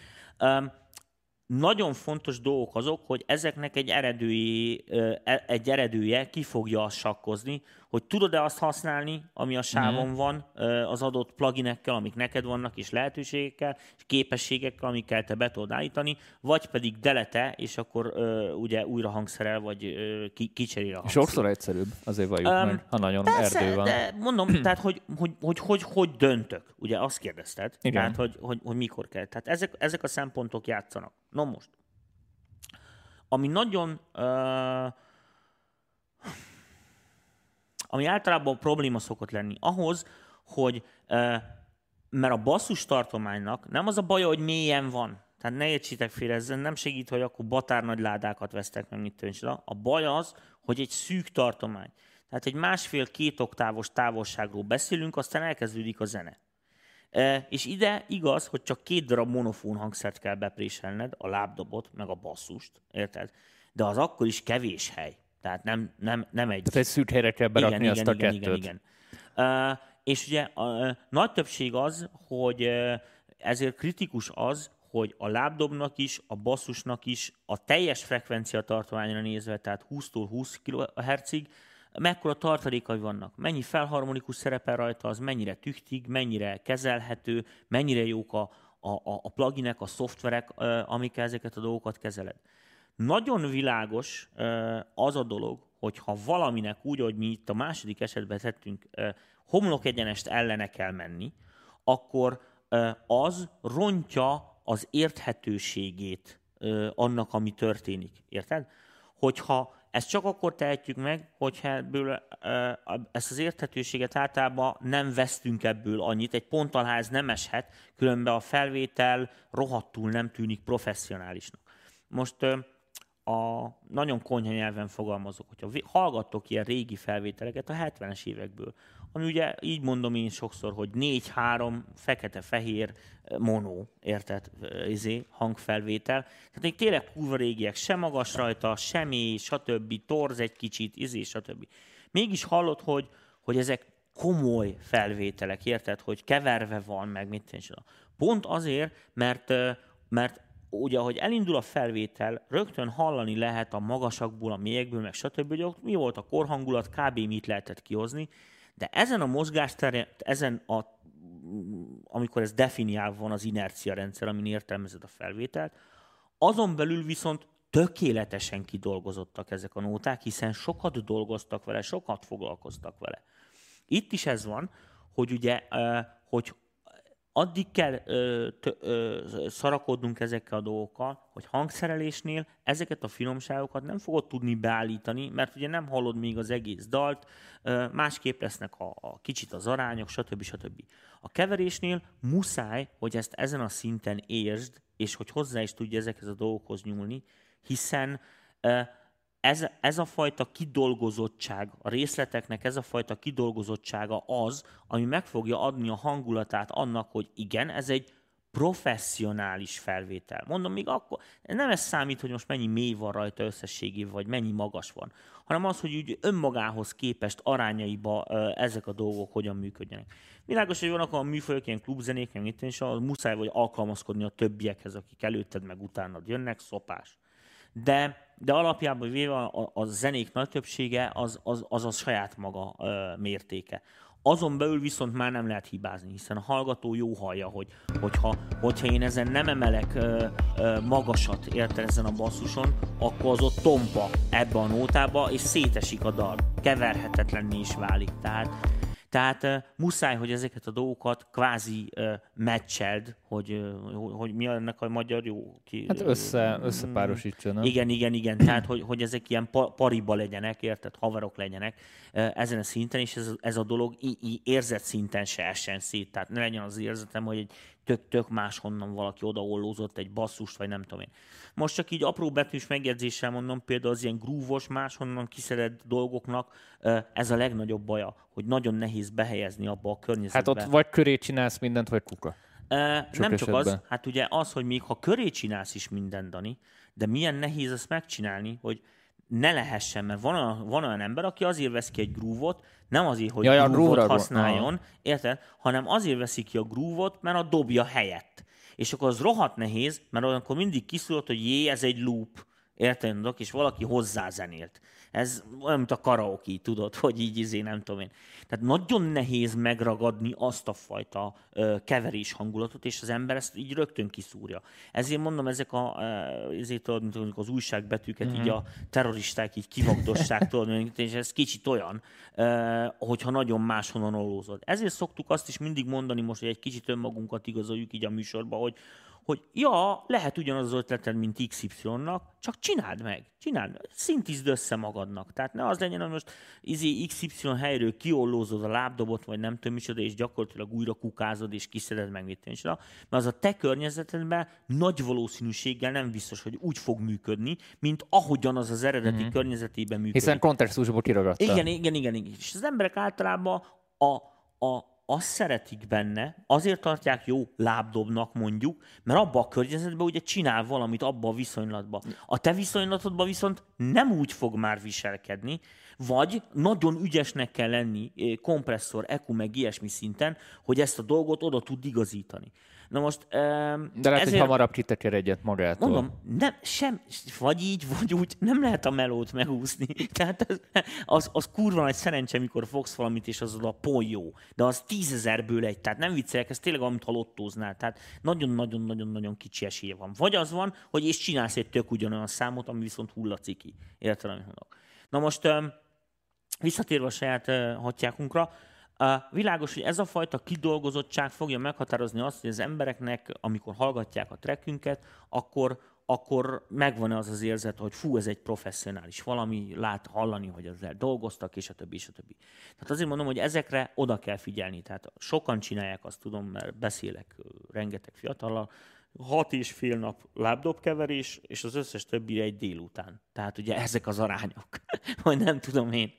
Nagyon fontos dolgok azok, hogy ezeknek egy, eredői, e- egy eredője ki fogja sakkozni, hogy tudod-e azt használni, ami a sávon van ö, az adott pluginekkel, amik neked vannak, és lehetőségekkel, és képességekkel, amikkel te be tudod állítani, vagy pedig delete, és akkor ugye újra hangszerel, vagy ki, kicserél a hangszín. Sokszor egyszerűbb, azért valljuk Öm, meg, ha nagyon Persze, erdő van. de mondom, (clears throat) tehát hogy hogy, hogy, hogy hogy döntök? Ugye azt kérdezted, Igen. tehát hogy, hogy, hogy mikor kell. Tehát ezek, ezek a szempontok játszanak. No most, ami nagyon, uh, ami általában probléma szokott lenni, ahhoz, hogy mert a basszus tartománynak nem az a baja, hogy mélyen van. Tehát ne értsétek félre, ez nem segít, hogy akkor batár nagy ládákat vesztek meg, mit tűncsa. A baj az, hogy egy szűk tartomány. Tehát egy másfél-két oktávos távolságról beszélünk, aztán elkezdődik a zene. És ide igaz, hogy csak két darab monofón hangszert kell bepréselned, a lábdobot, meg a basszust, érted? De az akkor is kevés hely. Tehát nem, nem, nem egy... Tehát egy szűk helyre kell berakni azt a igen, kettőt. igen, igen. Uh, és ugye a nagy többség az, hogy ezért kritikus az, hogy a lábdobnak is, a basszusnak is a teljes frekvencia tartományra nézve, tehát 20-tól 20 kHz-ig, mekkora tartalékai vannak, mennyi felharmonikus szerepel rajta, az mennyire tüchtig, mennyire kezelhető, mennyire jók a, a, a pluginek, a szoftverek, amikkel ezeket a dolgokat kezeled. Nagyon világos az a dolog, hogyha valaminek úgy, hogy mi itt a második esetben tettünk, homlok egyenest ellene kell menni, akkor az rontja az érthetőségét annak, ami történik. Érted? Hogyha ezt csak akkor tehetjük meg, hogyha ebből, ezt az érthetőséget általában nem vesztünk ebből annyit. Egy pontalház nem eshet, különben a felvétel rohadtul nem tűnik professzionálisnak. Most a nagyon konyha nyelven fogalmazok, hogyha hallgattok ilyen régi felvételeket a 70-es évekből, ami ugye így mondom én sokszor, hogy 4-3 fekete-fehér eh, mono, érted, eh, izé, hangfelvétel. Tehát még tényleg kurva régiek, sem magas rajta, sem mély, stb. torz egy kicsit, izé, stb. Mégis hallod, hogy, hogy ezek komoly felvételek, érted, hogy keverve van, meg mit tűncsen. Pont azért, mert, eh, mert ugye, ahogy elindul a felvétel, rögtön hallani lehet a magasakból, a mélyekből, meg stb. hogy ott mi volt a korhangulat, kb. mit lehetett kihozni, de ezen a mozgásteren, ezen a, amikor ez definiálva van az inercia rendszer, amin értelmezed a felvételt, azon belül viszont tökéletesen kidolgozottak ezek a nóták, hiszen sokat dolgoztak vele, sokat foglalkoztak vele. Itt is ez van, hogy ugye, eh, hogy addig kell ö, t, ö, szarakodnunk ezekkel a dolgokkal, hogy hangszerelésnél ezeket a finomságokat nem fogod tudni beállítani, mert ugye nem hallod még az egész dalt, ö, másképp lesznek a, a kicsit az arányok, stb. stb. A keverésnél muszáj, hogy ezt ezen a szinten értsd, és hogy hozzá is tudj ezekhez a dolgokhoz nyúlni, hiszen ö, ez, ez a fajta kidolgozottság, a részleteknek ez a fajta kidolgozottsága az, ami meg fogja adni a hangulatát annak, hogy igen, ez egy professzionális felvétel. Mondom, még akkor nem ez számít, hogy most mennyi mély van rajta összességében, vagy mennyi magas van, hanem az, hogy úgy önmagához képest arányaiba ezek a dolgok hogyan működjenek. Világos, hogy vannak a műfajok, ilyen klubzenék, meg itt is, muszáj vagy alkalmazkodni a többiekhez, akik előtted meg utánad jönnek, szopás. De, de alapjában véve a, a zenék nagy többsége az, az, az a saját maga ö, mértéke. Azon belül viszont már nem lehet hibázni, hiszen a hallgató jó hallja, hogy, hogyha, hogyha én ezen nem emelek ö, ö, magasat, érte ezen a basszuson, akkor az ott tompa ebbe a nótába, és szétesik a dal. Keverhetetlenné is válik. Tehát tehát muszáj, hogy ezeket a dolgokat kvázi meccseld, hogy, hogy mi ennek a magyar jó ki... Hát össze, összepárosítsa, nem? Igen, igen, igen. Tehát, hogy, hogy ezek ilyen pa, pariba legyenek, érted? Haverok legyenek ezen a szinten, és ez, ez a dolog í, í, érzett szinten se essen szét. Tehát ne legyen az érzetem, hogy egy tök-tök máshonnan valaki odaollózott egy basszust, vagy nem tudom én. Most csak így apró betűs megjegyzéssel mondom, például az ilyen grúvos, máshonnan kiszedett dolgoknak ez a legnagyobb baja, hogy nagyon nehéz behelyezni abba a környezetbe. Hát ott vagy köré csinálsz mindent, vagy kuka. Uh, nem esetben. csak az, hát ugye az, hogy még ha köré csinálsz is mindent, Dani, de milyen nehéz ezt megcsinálni, hogy ne lehessen, mert van, a, van olyan ember, aki azért vesz ki egy grúvot, nem azért, hogy ja, grúvot használjon, érted, hanem azért veszi ki a grúvot, mert a dobja helyett. És akkor az rohadt nehéz, mert akkor mindig kiszólott, hogy jé, ez egy loop, érted, és valaki hozzázenélt. Ez olyan, mint a karaoke, tudod, (laughs) hogy így izé, nem tudom én. Tehát nagyon nehéz megragadni azt a fajta ö, keverés hangulatot, és az ember ezt így rögtön kiszúrja. Ezért mondom, ezek a, ezért tudod, az újságbetűket mm-hmm. így a terroristák így kivagdossák, (laughs) tudod, és ez kicsit olyan, ö, hogyha nagyon máshonnan ollózod. Ezért szoktuk azt is mindig mondani most, hogy egy kicsit önmagunkat igazoljuk így a műsorba, hogy hogy ja, lehet ugyanaz az ötleted, mint XY-nak, csak csináld meg, csináld, szintizd össze magadnak. Tehát ne az legyen, hogy most izé XY helyről kiollózod a lábdobot, vagy nem tudom micsoda, és gyakorlatilag újra kukázod, és kiszeded meg mit tudom, mert az a te környezetedben nagy valószínűséggel nem biztos, hogy úgy fog működni, mint ahogyan az az eredeti mm-hmm. környezetében működik. Hiszen kontextusból kiragadta. Igen, igen, igen, igen. És az emberek általában a, a, azt szeretik benne, azért tartják jó lábdobnak mondjuk, mert abba a környezetben ugye csinál valamit abba a viszonylatba. A te viszonylatodban viszont nem úgy fog már viselkedni, vagy nagyon ügyesnek kell lenni eh, kompresszor, EQ meg ilyesmi szinten, hogy ezt a dolgot oda tud igazítani. Na most... Um, De lehet, ezért, hogy hamarabb kiteker egyet magától. Mondom, nem, sem, vagy így, vagy úgy, nem lehet a melót megúszni. (laughs) Tehát az, az, az kurva nagy szerencse, mikor fogsz valamit, és az oda pont jó. De az tízezerből egy. Tehát nem viccelek, ez tényleg amit ha lottóznál. Tehát nagyon-nagyon-nagyon-nagyon kicsi esélye van. Vagy az van, hogy és csinálsz egy tök ugyanolyan számot, ami viszont hullaciki. Érted, amit mondok. Na most um, visszatérve a saját uh, hatjákunkra, Világos, hogy ez a fajta kidolgozottság fogja meghatározni azt, hogy az embereknek, amikor hallgatják a trekünket, akkor, akkor megvan az az érzet, hogy fú, ez egy professzionális valami, lát hallani, hogy ezzel dolgoztak, és a többi, és a többi. Tehát azért mondom, hogy ezekre oda kell figyelni. Tehát sokan csinálják, azt tudom, mert beszélek rengeteg fiatallal, hat és fél nap lábdobkeverés, és az összes többi egy délután. Tehát ugye ezek az arányok, (laughs) vagy nem tudom én.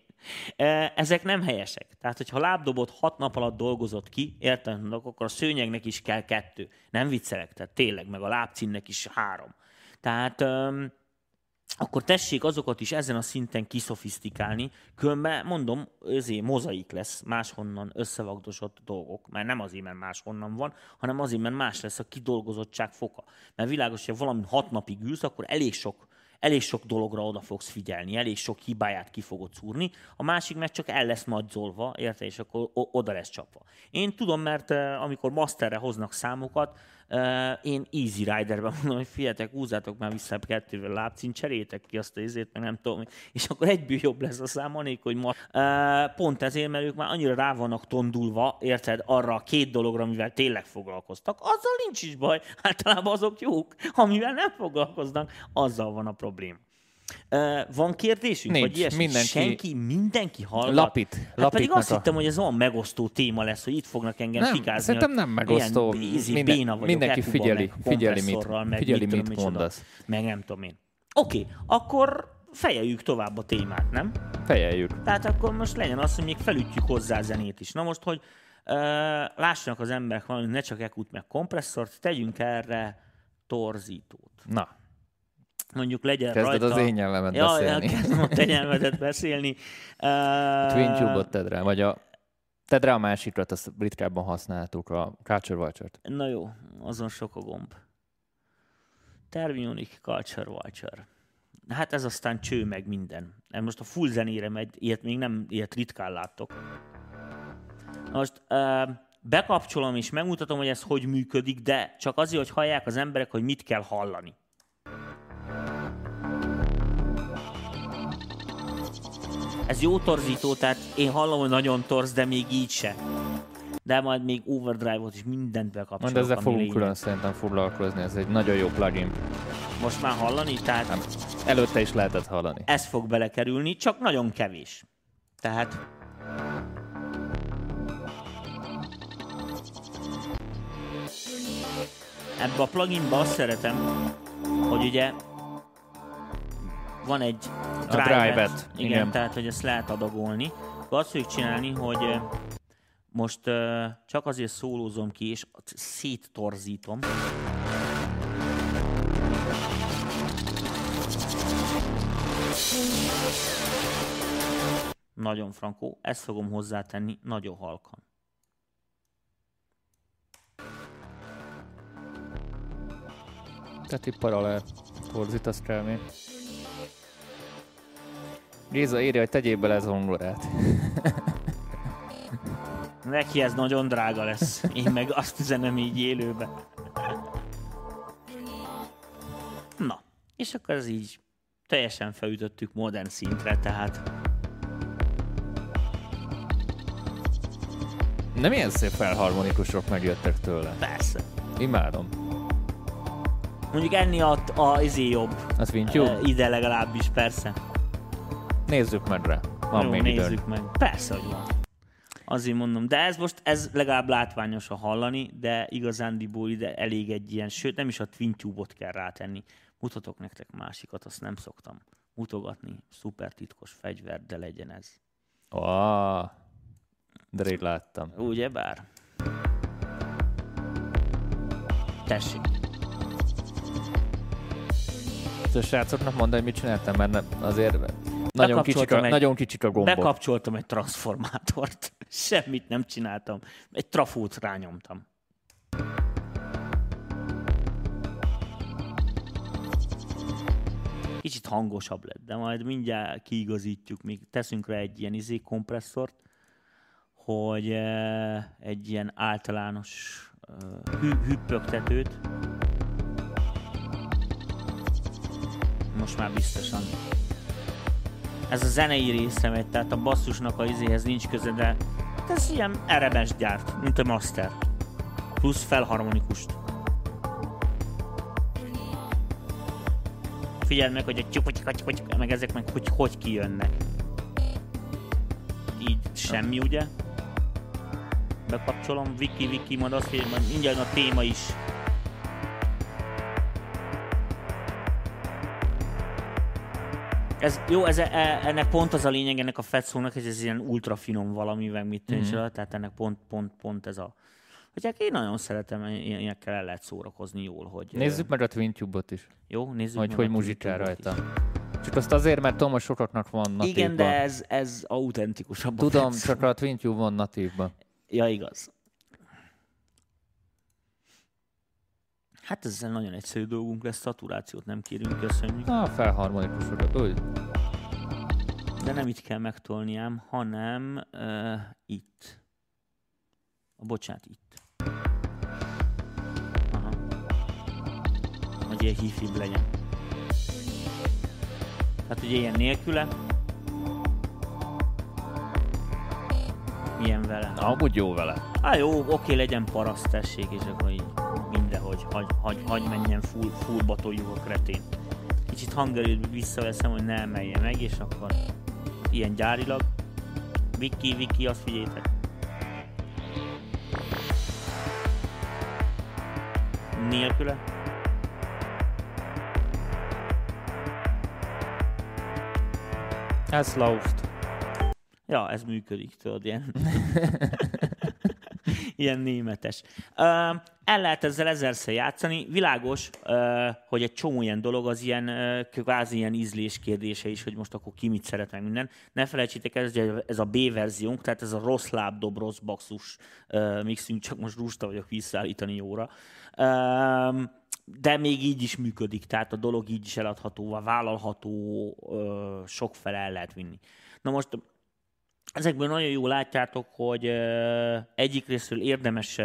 Ezek nem helyesek. Tehát, hogyha lábdobot hat nap alatt dolgozott ki, érted, akkor a szőnyegnek is kell kettő. Nem viccelek, tehát tényleg, meg a lábcinnek is három. Tehát um, akkor tessék azokat is ezen a szinten kiszofisztikálni, különben mondom, ezért mozaik lesz máshonnan összevagdosott dolgok, mert nem azért, mert máshonnan van, hanem azért, mert más lesz a kidolgozottság foka. Mert világos, hogy valami hat napig ülsz, akkor elég sok elég sok dologra oda fogsz figyelni, elég sok hibáját ki fogod szúrni, a másik meg csak el lesz nagyzolva, érte, és akkor oda lesz csapva. Én tudom, mert eh, amikor masterre hoznak számokat, én Easy Riderben mondom, hogy figyeljetek, húzzátok már vissza kettővel lábcint, cserétek ki azt a izét, meg nem tudom, és akkor egyből jobb lesz a szám, anélkül, hogy ma... Pont ezért, mert ők már annyira rá vannak tondulva, érted, arra a két dologra, amivel tényleg foglalkoztak, azzal nincs is baj. Általában azok jók, amivel nem foglalkoznak, azzal van a probléma. Van kérdésünk? Nincs, vagy ilyesmi? mindenki, Senki, mindenki hallgat? Lapit. Hát pedig azt a... hittem, hogy ez olyan megosztó téma lesz, hogy itt fognak engem nem, fikázni. Szerintem nem megosztó. Ilyen Minden, vagyok, mindenki figyeli, figyeli, mit, meg figyeli, mit, mit mondasz. Meg nem tudom én. Oké, okay, akkor fejeljük tovább a témát, nem? Fejeljük. Tehát akkor most legyen az, hogy még felütjük hozzá a zenét is. Na most, hogy uh, lássanak az emberek valamit, ne csak ekut meg kompresszort, tegyünk erre torzítót. Na, mondjuk legyen Kezded rajta... az én nyelvemet ja, beszélni. kezdem a te nyelvedet beszélni. (laughs) Uh... Twin Tube-ot tedd rá, vagy a Tedd rá a másikra, azt ritkábban használtuk, a Culture Vulture-t. Na jó, azon sok a gomb. Termionic Culture Vulture. hát ez aztán cső meg minden. Most a full zenére megy, ilyet még nem, ilyet ritkán láttok. Most uh, bekapcsolom és megmutatom, hogy ez hogy működik, de csak azért, hogy hallják az emberek, hogy mit kell hallani. Ez jó torzító, tehát én hallom, hogy nagyon torz, de még így se. De majd még overdrive-ot is mindent bekapcsolok. Majd ezzel fogunk lényeg. külön szerintem foglalkozni, ez egy nagyon jó plugin. Most már hallani, tehát Nem. Előtte is lehetett hallani. ez fog belekerülni, csak nagyon kevés. Tehát ebbe a pluginba azt szeretem, hogy ugye van egy drive-et, drive-et, igen, igen. tehát hogy ezt lehet adagolni. Azt fogjuk csinálni, hogy most csak azért szólózom ki, és széttorzítom. Nagyon frankó. Ezt fogom hozzátenni nagyon halkan. Tehát itt paralel torzítasz kell még. Géza írja, hogy tegyél bele ez hangorát. (laughs) Neki ez nagyon drága lesz. Én meg azt üzenem így élőbe. Na, és akkor ez így teljesen felütöttük modern szintre, tehát Nem ilyen szép felharmonikusok megjöttek tőle. persze. Imádom. Mondjuk enni a, a izé jobb. Az? Ö, ide legalábbis, persze. Nézzük meg rá. Van Jó, még nézzük időnk. meg. Persze, hogy van. Azért mondom, de ez most, ez legalább látványos a hallani, de igazándiból ide elég egy ilyen, sőt nem is a TwinTube-ot kell rátenni. Mutatok nektek másikat, azt nem szoktam mutogatni. Szuper titkos fegyver, de legyen ez. Ah, de rég láttam. Ugye bár? Tessék. A srácoknak mondani, hogy mit csináltam, mert azért nagyon kicsik, a, egy- nagyon kicsik a gombok. Bekapcsoltam egy transformátort. (laughs) Semmit nem csináltam. Egy trafót rányomtam. Kicsit hangosabb lett, de majd mindjárt kiigazítjuk. Még teszünk rá egy ilyen izé kompresszort, hogy eh, egy ilyen általános eh, hű, hüppögtetőt. Most már biztosan ez a zenei része megy, tehát a basszusnak a izéhez nincs köze, de ez ilyen eremes gyárt, mint a Master. Plusz felharmonikust. Figyeld meg, hogy a csuk, meg ezek meg hogy, hogy kijönnek. Így semmi, ugye? Bekapcsolom, wiki, wiki, majd azt majd mindjárt a téma is. Ez, jó, ez, e, ennek pont az a lényeg, ennek a fetszónak, hogy ez ilyen ultra finom valami, meg mit mm-hmm. tehát ennek pont, pont, pont ez a... Hogy hát én nagyon szeretem, ilyen- ilyenekkel el lehet szórakozni jól, hogy... Nézzük meg a TwinTube-ot is, Jó, nézzük hogy meg hogy muzsikál rajta. Csak azt azért, mert tudom, hogy sokaknak van natívban. Igen, de ez, ez autentikusabb. Tudom, csak a TwinTube van natívban. Ja, igaz. Hát ezzel nagyon egyszerű dolgunk lesz, szaturációt nem kérünk, köszönjük. Ah, felharmonikusokat, úgy. De nem itt kell megtolniám, hanem uh, itt. Bocsánat, itt. Aha. Hogy ilyen hifibb legyen. Hát ugye ilyen nélküle. Milyen vele? Na, amúgy jó vele. Á, jó, oké, legyen paraszt, tessék, és akkor így mindenhogy, hagy, hagy, hagy menjen full, fullba toljuk a kretén. Kicsit hangerőt visszaveszem, hogy ne emelje meg, és akkor ilyen gyárilag. Viki, Viki, azt figyeljétek. Nélküle. Ez Laust. Ja, ez működik, tudod, ilyen. (laughs) ilyen németes. Uh, el lehet ezzel ezerszer játszani. Világos, hogy egy csomó ilyen dolog az ilyen kvázi ilyen ízlés kérdése is, hogy most akkor ki mit szeret meg minden. Ne felejtsétek el, ez, ez a B verziónk, tehát ez a rossz lábdob, rossz baxus mixünk, csak most rústa vagyok visszaállítani jóra. De még így is működik, tehát a dolog így is eladható, vállalható, sok fel el lehet vinni. Na most Ezekből nagyon jól látjátok, hogy egyik részről érdemes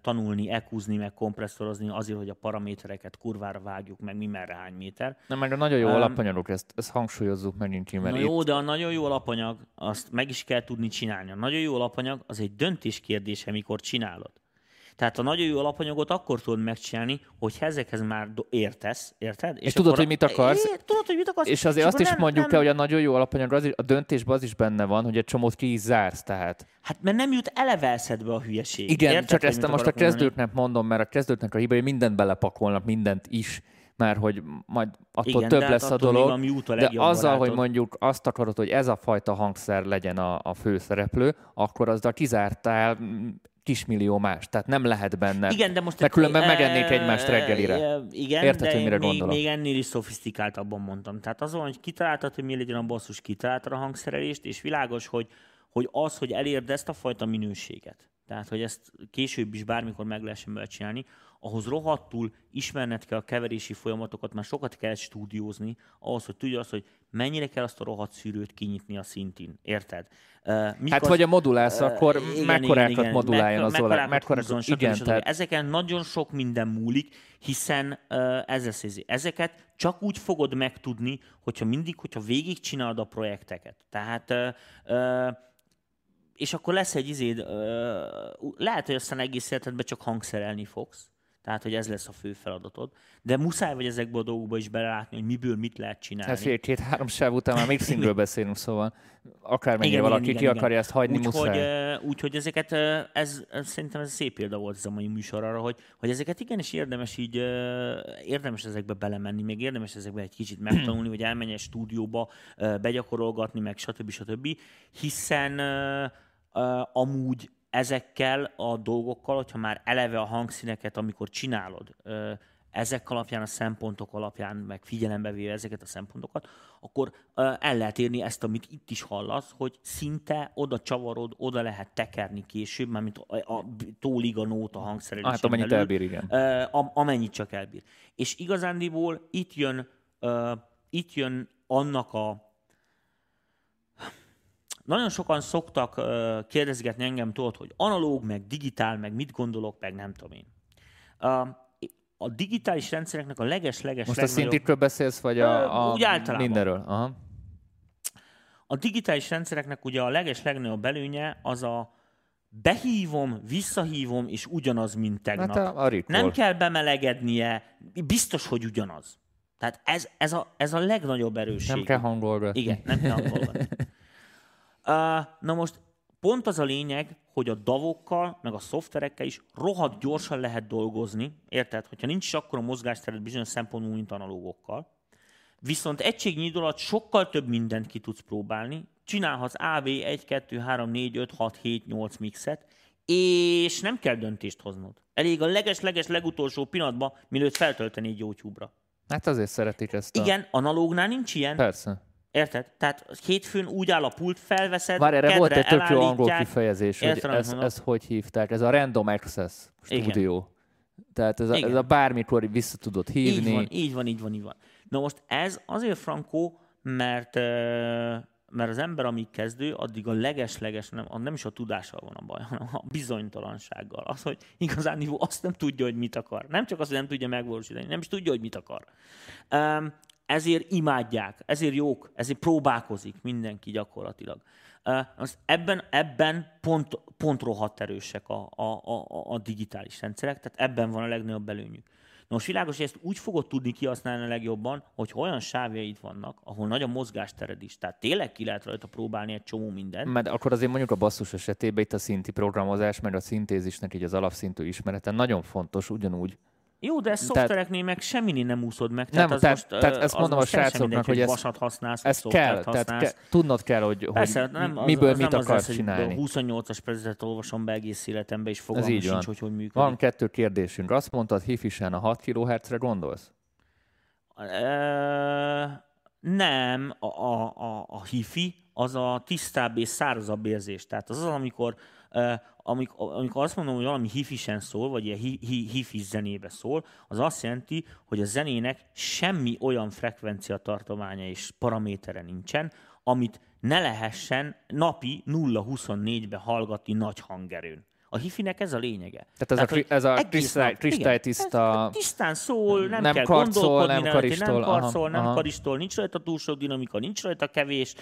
tanulni, ekúzni, meg kompresszorozni azért, hogy a paramétereket kurvára vágjuk meg, mi merre hány méter. Na, meg a nagyon jó um, alapanyagok, ezt, ezt hangsúlyozzuk meg nincs mert Na itt... jó, de a nagyon jó alapanyag, azt meg is kell tudni csinálni. A nagyon jó alapanyag az egy döntés kérdése, mikor csinálod. Tehát a nagyon jó alapanyagot akkor tudod megcsinálni, hogy ezekhez már értesz, érted? És, és tudod, hogy mit akarsz. É, tudod, hogy mit akarsz. És azért és azt is nem, mondjuk nem... el, hogy a nagyon jó alapanyag, az, a döntésben az is benne van, hogy egy csomót ki is zársz, tehát. Hát mert nem jut eleve eszedbe a hülyeség. Igen, érted, csak ezt most a kezdőknek mondom, mert a kezdőknek a hogy mindent belepakolnak, mindent is mert hogy majd attól Igen, több lesz a dolog, a de azzal, barátod. hogy mondjuk azt akarod, hogy ez a fajta hangszer legyen a, a főszereplő, akkor azzal kizártál kismillió más, tehát nem lehet benne. Igen, de most... Mert különben megennék egymást reggelire. Igen, Érted, de hogy mire még, gondolok? még ennél is szofisztikáltabban mondtam. Tehát azon, hogy kitaláltad, hogy mi legyen a basszus, kitaláltad a hangszerelést, és világos, hogy, hogy az, hogy elérd ezt a fajta minőséget, tehát hogy ezt később is bármikor meg lehessen csinálni, ahhoz rohadtul ismerned kell a keverési folyamatokat, már sokat kell stúdiózni, ahhoz, hogy tudja azt, hogy mennyire kell azt a rohadt szűrőt kinyitni a szintén. Érted? Uh, Mik hát, vagy a modulálsz, uh, akkor igen, mekkorákat igen, igen. moduláljon az olaj. Mekkorákat húzzon, igen, stb. tehát... Ezeken nagyon sok minden múlik, hiszen uh, ez lesz, ezeket csak úgy fogod megtudni, hogyha mindig, hogyha végigcsinálod a projekteket. Tehát uh, uh, és akkor lesz egy izéd, lehet, hogy aztán egész életedben csak hangszerelni fogsz, tehát, hogy ez lesz a fő feladatod. De muszáj vagy ezekből a dolgokba is belelátni, hogy miből mit lehet csinálni. Hát fél két-három sáv után már mixingről beszélünk, szóval akármennyire igen, valaki igen, ki igen, akarja ezt hagyni, úgy, muszáj. Hogy, úgy, hogy ezeket, ez, szerintem ez szép példa volt ez a mai műsor arra, hogy, hogy ezeket igenis érdemes így, érdemes ezekbe belemenni, még érdemes ezekbe egy kicsit megtanulni, vagy elmenni egy stúdióba, begyakorolgatni, meg stb. stb. Hiszen amúgy ezekkel a dolgokkal, hogyha már eleve a hangszíneket, amikor csinálod, ezek alapján, a szempontok alapján, meg figyelembe véve ezeket a szempontokat, akkor el lehet érni ezt, amit itt is hallasz, hogy szinte oda csavarod, oda lehet tekerni később, mint a, a tólig a nóta hangszerelésén Hát amennyit belül, elbír, igen. amennyit csak elbír. És igazándiból itt jön, itt jön annak a nagyon sokan szoktak uh, kérdezgetni engem, tudod, hogy analóg, meg digitál, meg mit gondolok, meg nem tudom én. Uh, a digitális rendszereknek a leges-leges Most legnagyobb... a szintikről beszélsz, vagy a, a úgy általában. mindenről? Aha. A digitális rendszereknek ugye a leges-legnagyobb előnye az a behívom, visszahívom, és ugyanaz, mint tegnap. Hát a, a nem kell bemelegednie, biztos, hogy ugyanaz. Tehát ez, ez, a, ez a legnagyobb erősség. Nem kell hangolgatni. Igen, nem kell hangolgatni. (laughs) Na most pont az a lényeg, hogy a davokkal, meg a szoftverekkel is rohadt gyorsan lehet dolgozni, érted? Hogyha nincs is akkor a mozgásteret bizonyos szempontból, mint analógokkal. Viszont egységnyi idő alatt sokkal több mindent ki tudsz próbálni. Csinálhatsz AV 1, 2, 3, 4, 5, 6, 7, 8 mixet, és nem kell döntést hoznod. Elég a leges-leges legutolsó pillanatban, mielőtt feltölteni egy YouTube-ra. Hát azért szeretik ezt a... Igen, analógnál nincs ilyen. Persze. Érted? Tehát hétfőn úgy áll a pult, felveszed, Várj, erre volt egy tök jó angol kifejezés, hogy ez, ez hogy hívták, ez a random access stúdió. Igen. Tehát ez a, ez a bármikor vissza tudod hívni. Így van, így van, így van, így van. Na most ez azért frankó, mert mert az ember, amíg kezdő, addig a leges-leges, nem, nem is a tudással van a baj, hanem a bizonytalansággal. Az, hogy igazán azt nem tudja, hogy mit akar. Nem csak az, hogy nem tudja megvalósítani, nem is tudja, hogy mit akar. Um, ezért imádják, ezért jók, ezért próbálkozik mindenki gyakorlatilag. Az ebben, ebben pont, pont rohadt erősek a, a, a, a digitális rendszerek, tehát ebben van a legnagyobb előnyük. Na most világos, hogy ezt úgy fogod tudni kihasználni a legjobban, hogy olyan sávjaid vannak, ahol nagy a mozgástered is. Tehát tényleg ki lehet rajta próbálni egy csomó mindent. Mert akkor azért mondjuk a basszus esetében itt a szinti programozás, meg a szintézisnek így az alapszintű ismerete nagyon fontos, ugyanúgy jó, de szoftvereknél meg semmi nem úszod meg. Tehát nem, az tehát, most, tehát ezt mondom a srácoknak, hogy ezt, vasat használsz, ezt kell, tehát ke, tudnod kell, hogy, Persze, hogy nem, az, miből az mit nem akarsz az csinálni. A 28-as prezetet olvasom be egész életembe, és fogalmam sincs, van. hogy hogy működik. Van kettő kérdésünk. Azt mondtad, hifisen a 6 kHz-re gondolsz? E, nem, a, a, a, a hifi az a tisztább és szárazabb érzés. Tehát az az, amikor, amikor, amikor azt mondom, hogy valami hifisen szól, vagy ilyen hi, hi, hifis zenébe szól, az azt jelenti, hogy a zenének semmi olyan frekvencia tartománya és paramétere nincsen, amit ne lehessen napi 0-24-be hallgatni nagy hangerőn. A hifinek ez a lényege. Tehát ez Tehát, a, ez a kristály, kristálytiszta... Tisztán szól, nem, nem kell karcol, gondolkodni, nem karistol, nem, karcol, aha, nem aha. karistol, nincs rajta túl sok dinamika, nincs rajta kevés,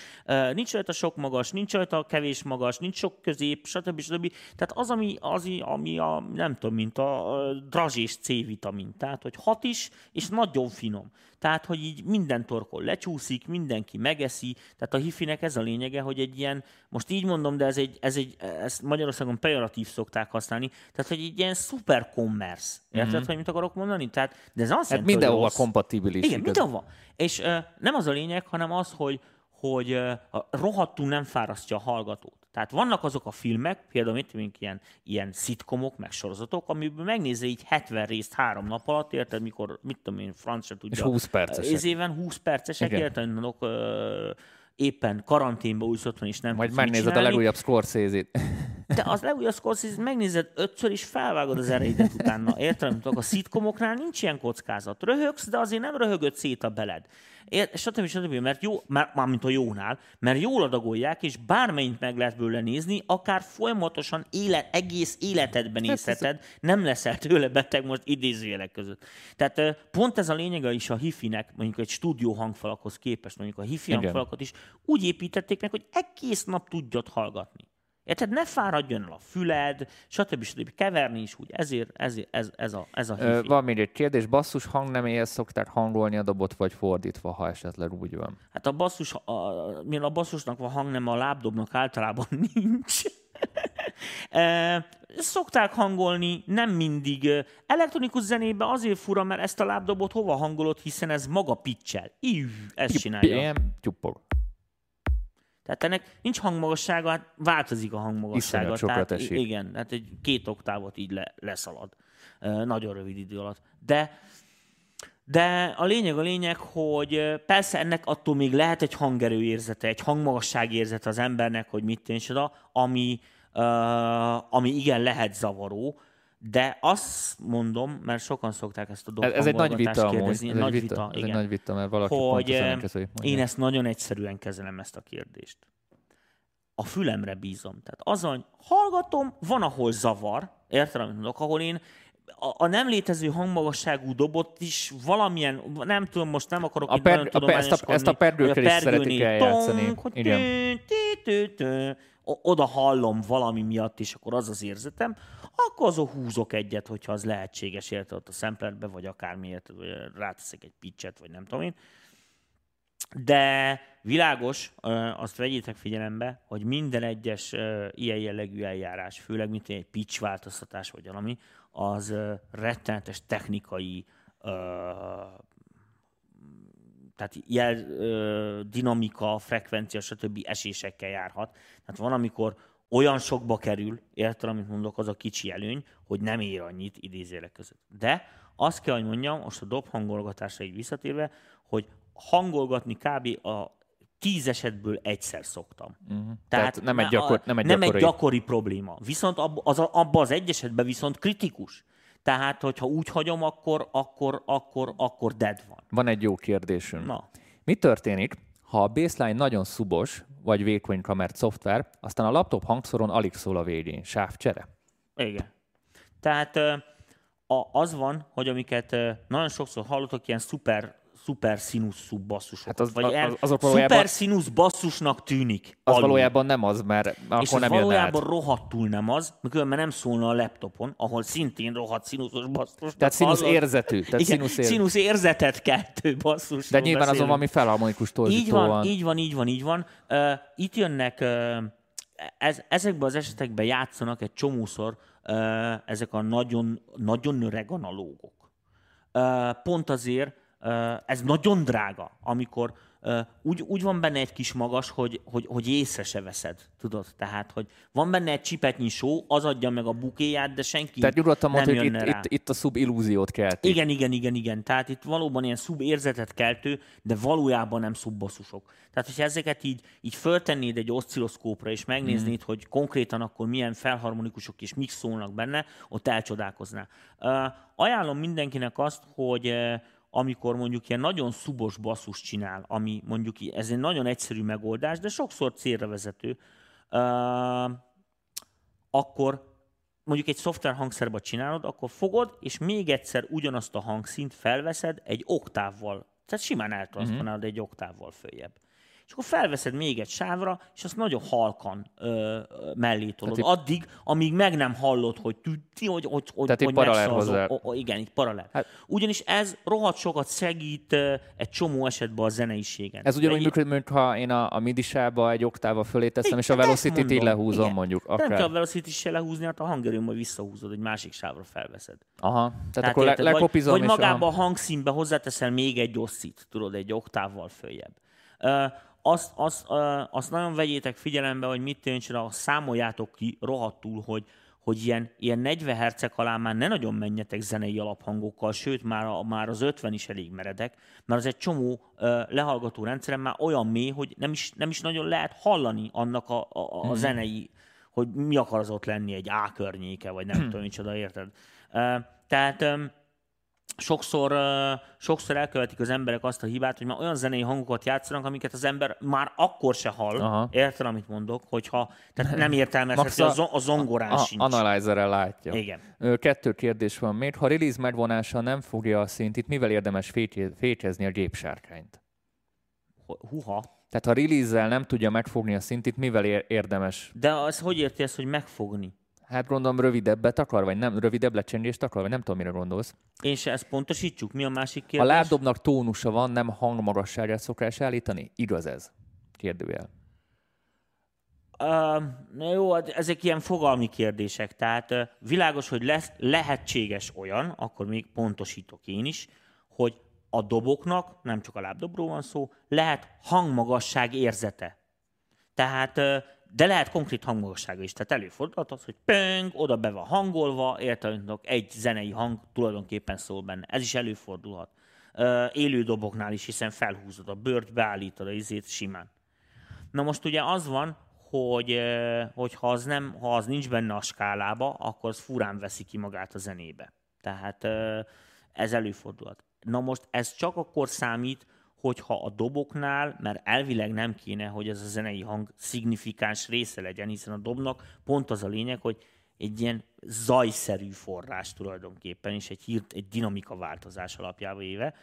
nincs rajta sok magas, nincs rajta kevés magas, nincs sok közép, stb. stb. Tehát az, ami, az, ami a, nem tudom, mint a, a drazsés C-vitamin. Tehát, hogy hat is, és nagyon finom. Tehát, hogy így minden torkol lecsúszik, mindenki megeszi. Tehát a hifinek ez a lényege, hogy egy ilyen, most így mondom, de ez egy, ez egy ezt Magyarországon pejoratív szokták használni, tehát, hogy egy ilyen szuper commerce. Érted, mm-hmm. hogy mit akarok mondani? Tehát, de ez azt hát jelenti, mindenhol kompatibilis. Igen, mindenhol. És uh, nem az a lényeg, hanem az, hogy, hogy uh, rohadtul nem fárasztja a hallgatót. Tehát vannak azok a filmek, például mit mondjuk ilyen, ilyen szitkomok, meg sorozatok, amiben megnézze így 70 részt három nap alatt, érted, mikor, mit tudom én, francia tudja. És 20 percesek. Ez éven 20 percesek, Igen. érted, mondok, éppen karanténba úsz otthon, és nem Majd megnézed a legújabb Scorsese-t. De az legújabb Scorsese megnézed ötször, és felvágod az ereidet utána. Érted? A szitkomoknál nincs ilyen kockázat. Röhögsz, de azért nem röhögött szét a beled stb. stb. Mert jó, már, már mint a jónál, mert jól adagolják, és bármennyit meg lehet bőle nézni, akár folyamatosan élet, egész életedben hát nézheted, nem leszel tőle beteg most idézőjelek között. Tehát pont ez a lényege is a hifinek, mondjuk egy stúdió hangfalakhoz képest, mondjuk a hifi Igen. hangfalakat is úgy építették meg, hogy egész nap tudjad hallgatni. Érted? Ne fáradjon el a füled, stb. stb. Keverni is úgy. Ezért, ezért ez, ez a, ez a Ö, Van még egy kérdés. Basszus hangneméhez szokták hangolni a dobot, vagy fordítva, ha esetleg úgy van? Hát a basszus, a, mivel a basszusnak van hangneme, a lábdobnak általában (laughs) nincs. e, szokták hangolni, nem mindig. Elektronikus zenébe azért fura, mert ezt a lábdobot hova hangolod, hiszen ez maga pitchel. Ív, ezt csinálja. Tyuppog. Tehát ennek nincs hangmagassága, hát változik a hangmagassága. Tehát, esik. igen, hát egy két oktávot így le, leszalad. Nagyon rövid idő alatt. De de a lényeg a lényeg, hogy persze ennek attól még lehet egy hangerő érzete, egy hangmagasság érzete az embernek, hogy mit tényleg, ami, uh, ami igen lehet zavaró, de azt mondom, mert sokan szokták ezt a dolgot Ez egy nagy vita kérdezni, Ez nagy egy vita, igen. Ez egy nagy vita, mert valaki hogy én ezt nagyon egyszerűen kezelem ezt a kérdést. A fülemre bízom. Tehát azon hallgatom, van, ahol zavar, érted, amit mondok, ahol én a, a nem létező hangmagasságú dobot is valamilyen, nem tudom, most nem akarok a per, a, ezt, a, ezt a perdőkkel is szeretik eljátszani. Igen. Oda hallom valami miatt, és akkor az az érzetem akkor azon húzok egyet, hogyha az lehetséges, érte ott a szemplerbe, vagy akármiért, vagy ráteszek egy pitchet, vagy nem tudom én. De világos, azt vegyétek figyelembe, hogy minden egyes ilyen jellegű eljárás, főleg mint egy pitch változtatás vagy valami, az rettenetes technikai tehát jel, dinamika, frekvencia, stb. esésekkel járhat. Tehát van, amikor olyan sokba kerül, érted, amit mondok, az a kicsi előny, hogy nem ér annyit idézélek között. De azt kell, hogy mondjam, most a dob hangolgatásra így visszatérve, hogy hangolgatni kb. a tíz esetből egyszer szoktam. Uh-huh. Tehát, Tehát nem, egy, gyakor, nem, egy, nem gyakori... egy gyakori probléma. Viszont ab, az, abban az egy esetben viszont kritikus. Tehát, hogyha úgy hagyom, akkor, akkor, akkor, akkor dead van. Van egy jó kérdésünk. Na. Mi történik, ha a baseline nagyon szubos, vagy vékony kamert szoftver, aztán a laptop hangszoron alig szól a végén. Sávcsere? Igen. Tehát az van, hogy amiket nagyon sokszor hallottak, ilyen szuper szuper színuszú basszusok. Hát az, vagy az, az, azok valójában... Szuper színusz basszusnak tűnik. Az alul. valójában nem az, mert akkor És az nem valójában át. rohadtul nem az, mert nem szólna a laptopon, ahol szintén rohadt színuszos basszus. Tehát színusz érzetű. Tehát Igen, színusz, ér... színusz érzetet keltő basszus. De nyilván azon valami felharmonikus torzító így van, van. Így van, így van, így van. Uh, itt jönnek, uh, ez, ezekben az esetekben játszanak egy csomószor uh, ezek a nagyon, nagyon öreg analógok. Uh, pont azért, ez nagyon drága, amikor úgy, úgy van benne egy kis magas, hogy, hogy, hogy észre se veszed, tudod? Tehát, hogy van benne egy csipetnyi só, az adja meg a bukéját, de senki Tehát nyugodtan mondta, hogy itt, itt, itt a szubillúziót kelt. Igen, igen, igen, igen. Tehát itt valóban ilyen szubérzetet keltő, de valójában nem szubbasszusok. Tehát, hogyha ezeket így, így föltennéd egy oszcilloszkópra, és megnéznéd, mm. hogy konkrétan akkor milyen felharmonikusok és mik szólnak benne, ott elcsodálkoznál. Uh, ajánlom mindenkinek azt, hogy uh, amikor mondjuk ilyen nagyon szubos basszus csinál, ami mondjuk ez egy nagyon egyszerű megoldás, de sokszor célra vezető, uh, akkor mondjuk egy szoftver hangszerbe csinálod, akkor fogod, és még egyszer ugyanazt a hangszint felveszed egy oktávval. Tehát simán eltranszponálod uh-huh. egy oktávval följebb. És akkor felveszed még egy sávra, és azt nagyon halkan ö, mellé tolod. itt- Addig, amíg meg nem hallod, hogy tütti, hogy, hogy, hogy, Tehát hogy paralel hozzá. O, o, igen, itt paralel. Hát- Ugyanis ez rohadt sokat segít ö, egy csomó esetben a zeneiségen. Ez ugyanúgy működik, mint ha én a, a midisába egy oktával fölé teszem, és a velocity-t így lehúzom Igen. mondjuk. De Nem kell a Akár. velocity se lehúzni, hát a hangerőn majd visszahúzod, egy másik sávra felveszed. Aha, tehát, tehát akkor le, érted? vagy, lekopizom, vagy és magába a... hangszínbe hozzáteszel még egy oszcit, tudod, egy oktávval följebb. Azt, azt, azt nagyon vegyétek figyelembe, hogy mit tűncsen, a számoljátok ki rohadtul, hogy, hogy ilyen, ilyen 40 hercek alá már ne nagyon menjetek zenei alaphangokkal, sőt, már, a, már az 50 is elég meredek, mert az egy csomó ö, lehallgató rendszeren már olyan mély, hogy nem is, nem is nagyon lehet hallani annak a, a, a zenei, hogy mi akar az ott lenni, egy A környéke, vagy nem tudom, micsoda, érted? Ö, Tehát ö, sokszor, sokszor elkövetik az emberek azt a hibát, hogy már olyan zenei hangokat játszanak, amiket az ember már akkor se hall. Aha. Érted, amit mondok? Hogyha, tehát nem értelmezheti, a, a- zo- a zongorán a, sincs. analyzerrel látja. Igen. Kettő kérdés van még. Ha release megvonása nem fogja a szintit, mivel érdemes fétjezni a gépsárkányt? Huha. Tehát ha release nem tudja megfogni a szintit, mivel ér- érdemes? De az hogy érti ezt, hogy megfogni? Hát gondolom rövidebbet akar, vagy nem, rövidebb lecsengést akar, vagy nem tudom, mire gondolsz. Én se ezt pontosítsuk. Mi a másik A kérdés? lábdobnak tónusa van, nem hangmagasságát szokás állítani? Igaz ez? Kérdőjel. Uh, na jó, hát ezek ilyen fogalmi kérdések. Tehát uh, világos, hogy lesz, lehetséges olyan, akkor még pontosítok én is, hogy a doboknak, nem csak a lábdobról van szó, lehet hangmagasság érzete. Tehát, uh, de lehet konkrét hangmagassága is. Tehát előfordulhat az, hogy pöng, oda be van hangolva, érted, egy zenei hang tulajdonképpen szól benne. Ez is előfordulhat. Élő doboknál is, hiszen felhúzod a bőrt, beállítod a izét simán. Na most ugye az van, hogy, hogy ha, az nem, ha az nincs benne a skálába, akkor az furán veszi ki magát a zenébe. Tehát eh, ez előfordulhat. Na most ez csak akkor számít, hogyha a doboknál, mert elvileg nem kéne, hogy ez a zenei hang szignifikáns része legyen, hiszen a dobnak pont az a lényeg, hogy egy ilyen zajszerű forrás tulajdonképpen, és egy, hírt, egy dinamika változás alapjába éve.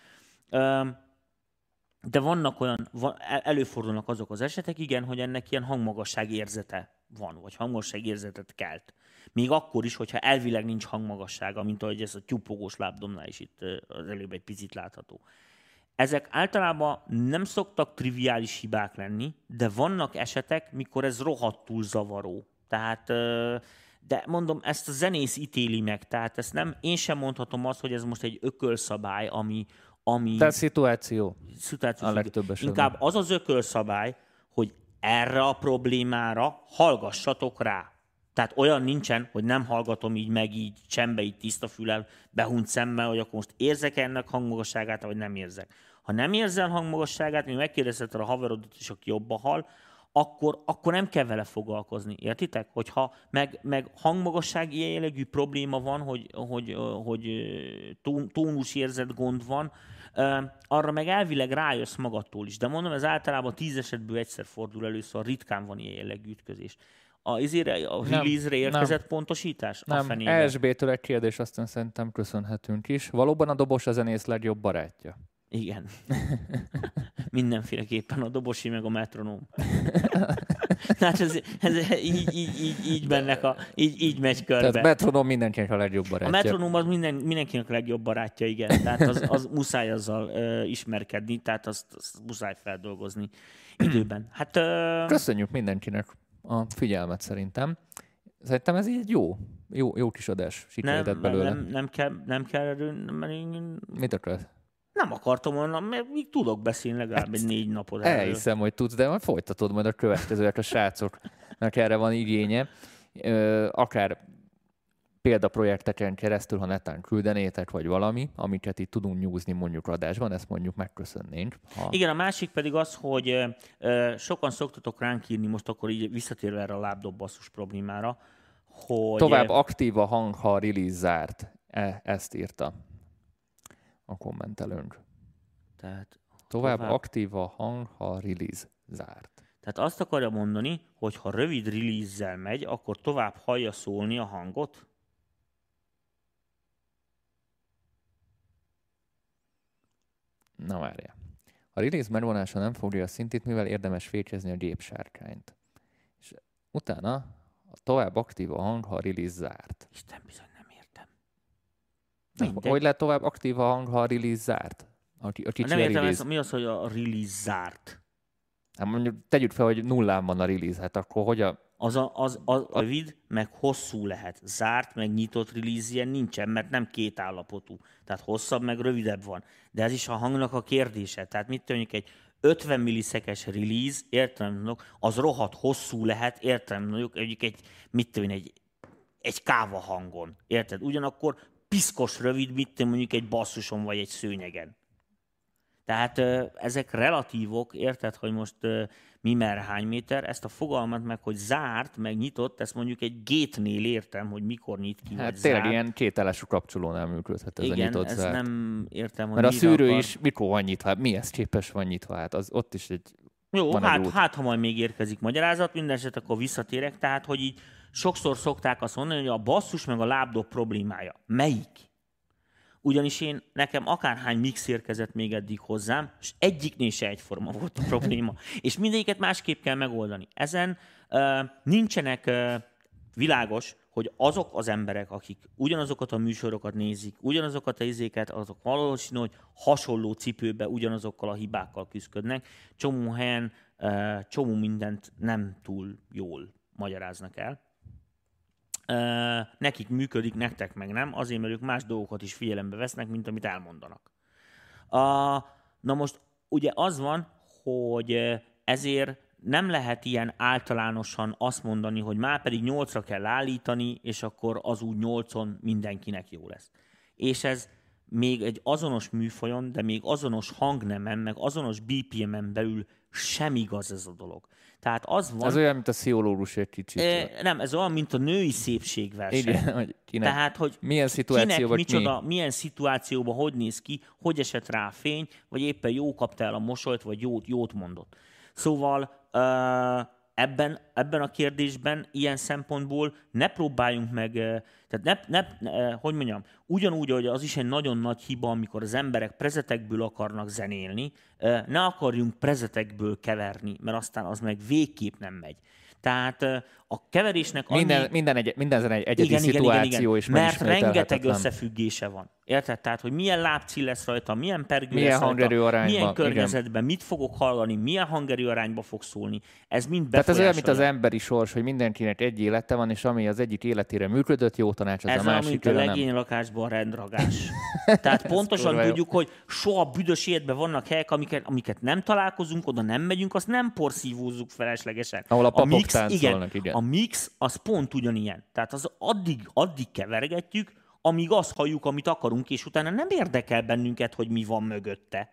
De vannak olyan, előfordulnak azok az esetek, igen, hogy ennek ilyen hangmagasság érzete van, vagy hangmagasság érzetet kelt. Még akkor is, hogyha elvileg nincs hangmagassága, mint ahogy ez a tyúpogós lábdomnál is itt az előbb egy picit látható. Ezek általában nem szoktak triviális hibák lenni, de vannak esetek, mikor ez rohadtul zavaró. Tehát, de mondom, ezt a zenész ítéli meg, tehát ezt nem, én sem mondhatom azt, hogy ez most egy ökölszabály, ami, ami Tehát szituáció. szituáció A legtöbb esetben. Inkább az az ökölszabály, hogy erre a problémára hallgassatok rá. Tehát olyan nincsen, hogy nem hallgatom így meg, így csembe, így tiszta fülel, behunyt szemmel, hogy akkor most érzek ennek hangmagasságát, vagy nem érzek. Ha nem érzel hangmagasságát, még megkérdezheted a haverodat is, aki jobban hall, akkor, akkor nem kell vele foglalkozni. Értitek? Hogyha meg, meg hangmagasság ilyen jellegű probléma van, hogy, hogy, hogy tón- tónusérzet gond van, arra meg elvileg rájössz magadtól is. De mondom, ez általában tíz esetből egyszer fordul elő, szóval ritkán van ilyen jellegű ütközés. A, izére, a release-re érkezett nem. pontosítás? A Nem, fenébe. ESB-től egy kérdés, aztán szerintem köszönhetünk is. Valóban a dobos a zenész legjobb barátja. Igen. (laughs) Mindenféleképpen a dobosi meg a metronóm. (laughs) hát ez, ez így, így, így, így, mennek a, így, így megy körbe. Tehát metronom mindenkinek a legjobb A barátja. metronóm az minden, mindenkinek a legjobb barátja, igen. Tehát az, az muszáj azzal ö, ismerkedni, tehát azt, azt muszáj feldolgozni időben. Hát ö, Köszönjük mindenkinek a figyelmet szerintem. Szerintem ez így jó, jó, jó kis adás nem, belőle. nem, nem, kell, nem kell erről, mert én, Mit akarsz? Nem akartam volna, mert még tudok beszélni legalább egy négy napot erről. Elhiszem, hogy tudsz, de majd folytatod majd a következőt a srácoknak erre van igénye. Akár példaprojekteken keresztül, ha netán küldenétek, vagy valami, amiket itt tudunk nyúzni mondjuk adásban, ezt mondjuk megköszönnénk. Ha... Igen, a másik pedig az, hogy ö, sokan szoktatok ránk írni, most akkor így visszatérve erre a lábdob basszus problémára, hogy... Tovább aktív a hang, ha a release zárt. E, ezt írta a kommentelőnk. Tehát, Tovább, tovább aktív a hang, ha a release zárt. tehát azt akarja mondani, hogy ha rövid release megy, akkor tovább hallja szólni a hangot? Na várja. A release megvonása nem fogja a szintét, mivel érdemes fékezni a gépsárkányt. És utána tovább aktív a hang, ha a release zárt. Isten bizony Mindegy. Hogy lehet tovább aktív a hang, ha a release zárt? A, a nem értem, release. ez, mi az, hogy a release zárt? Hát mondjuk tegyük fel, hogy nullán van a release, hát akkor hogy a... Az a, az, az a rövid, meg hosszú lehet. Zárt, meg nyitott release ilyen nincsen, mert nem két állapotú. Tehát hosszabb, meg rövidebb van. De ez is a hangnak a kérdése. Tehát mit mondjuk egy 50 millisekes release, értem, mondjuk, az rohadt hosszú lehet, értem, mondjuk egy, mit én, egy, egy káva hangon. Érted? Ugyanakkor piszkos rövid, tudom, mondjuk egy basszuson vagy egy szőnyegen. Tehát ezek relatívok, érted, hogy most mi mer hány méter, ezt a fogalmat meg, hogy zárt, meg nyitott, ezt mondjuk egy gétnél értem, hogy mikor nyit ki, Hát vagy tényleg zárt. ilyen kételesű kapcsolónál működhet ez a Igen, nyitott ez zárt. nem értem, hogy Mert a szűrő akar. is mikor van nyitva? Hát mihez képes van nyitva? Hát az ott is egy... Jó, van hát, hát ha majd még érkezik magyarázat, minden eset akkor visszatérek, tehát hogy így sokszor szokták azt mondani, hogy a basszus meg a lábdob problémája. Melyik? Ugyanis én, nekem akárhány mix érkezett még eddig hozzám, és egyiknél se egyforma volt a probléma. (laughs) És mindegyiket másképp kell megoldani. Ezen uh, nincsenek uh, világos, hogy azok az emberek, akik ugyanazokat a műsorokat nézik, ugyanazokat a izéket, azok valószínű, hogy hasonló cipőbe ugyanazokkal a hibákkal küzdködnek. Csomó helyen uh, csomó mindent nem túl jól magyaráznak el. Nekik működik, nektek meg nem, azért, mert ők más dolgokat is figyelembe vesznek, mint amit elmondanak. A, na most ugye az van, hogy ezért nem lehet ilyen általánosan azt mondani, hogy már pedig nyolcra kell állítani, és akkor az úgy nyolcon mindenkinek jó lesz. És ez még egy azonos műfajon, de még azonos hangnemen, meg azonos BPM-en belül sem igaz ez a dolog. Tehát az van... Az olyan, mint a sziológus egy kicsit. E, nem, ez olyan, mint a női szépségverseny. Igen, (laughs) hogy kinek, Tehát, hogy milyen kinek, szituációban micsoda, milyen szituációban hogy néz ki, hogy esett rá a fény, vagy éppen jó kapta el a mosolyt, vagy jót, jót mondott. Szóval ö, ebben, ebben a kérdésben ilyen szempontból ne próbáljunk meg, tehát ne, ne, hogy mondjam, ugyanúgy, hogy az is egy nagyon nagy hiba, amikor az emberek prezetekből akarnak zenélni, ne akarjunk prezetekből keverni, mert aztán az meg végképp nem megy. Tehát a keverésnek annyi... Minden, minden, egy, minden egy egyedi szituáció és Mert rengeteg összefüggése van. Érted? Tehát, hogy milyen lábcil lesz rajta, milyen pergő Milyen lesz rajta, arányban, milyen igen. környezetben, mit fogok hallani, milyen hangerő arányba fog szólni. Ez mind Tehát ez olyan, mint az emberi sors, hogy mindenkinek egy élete van, és ami az egyik életére működött, jó tanács, az Ez a másik mint a legény lakásban a rendragás. (laughs) Tehát pontosan jó. tudjuk, hogy soha büdös életben vannak helyek, amiket, amiket nem találkozunk, oda nem megyünk, azt nem porszívózzuk feleslegesen. Ahol a papok mix, igen, igen. A mix az pont ugyanilyen. Tehát az addig, addig kevergetjük, amíg azt halljuk, amit akarunk, és utána nem érdekel bennünket, hogy mi van mögötte.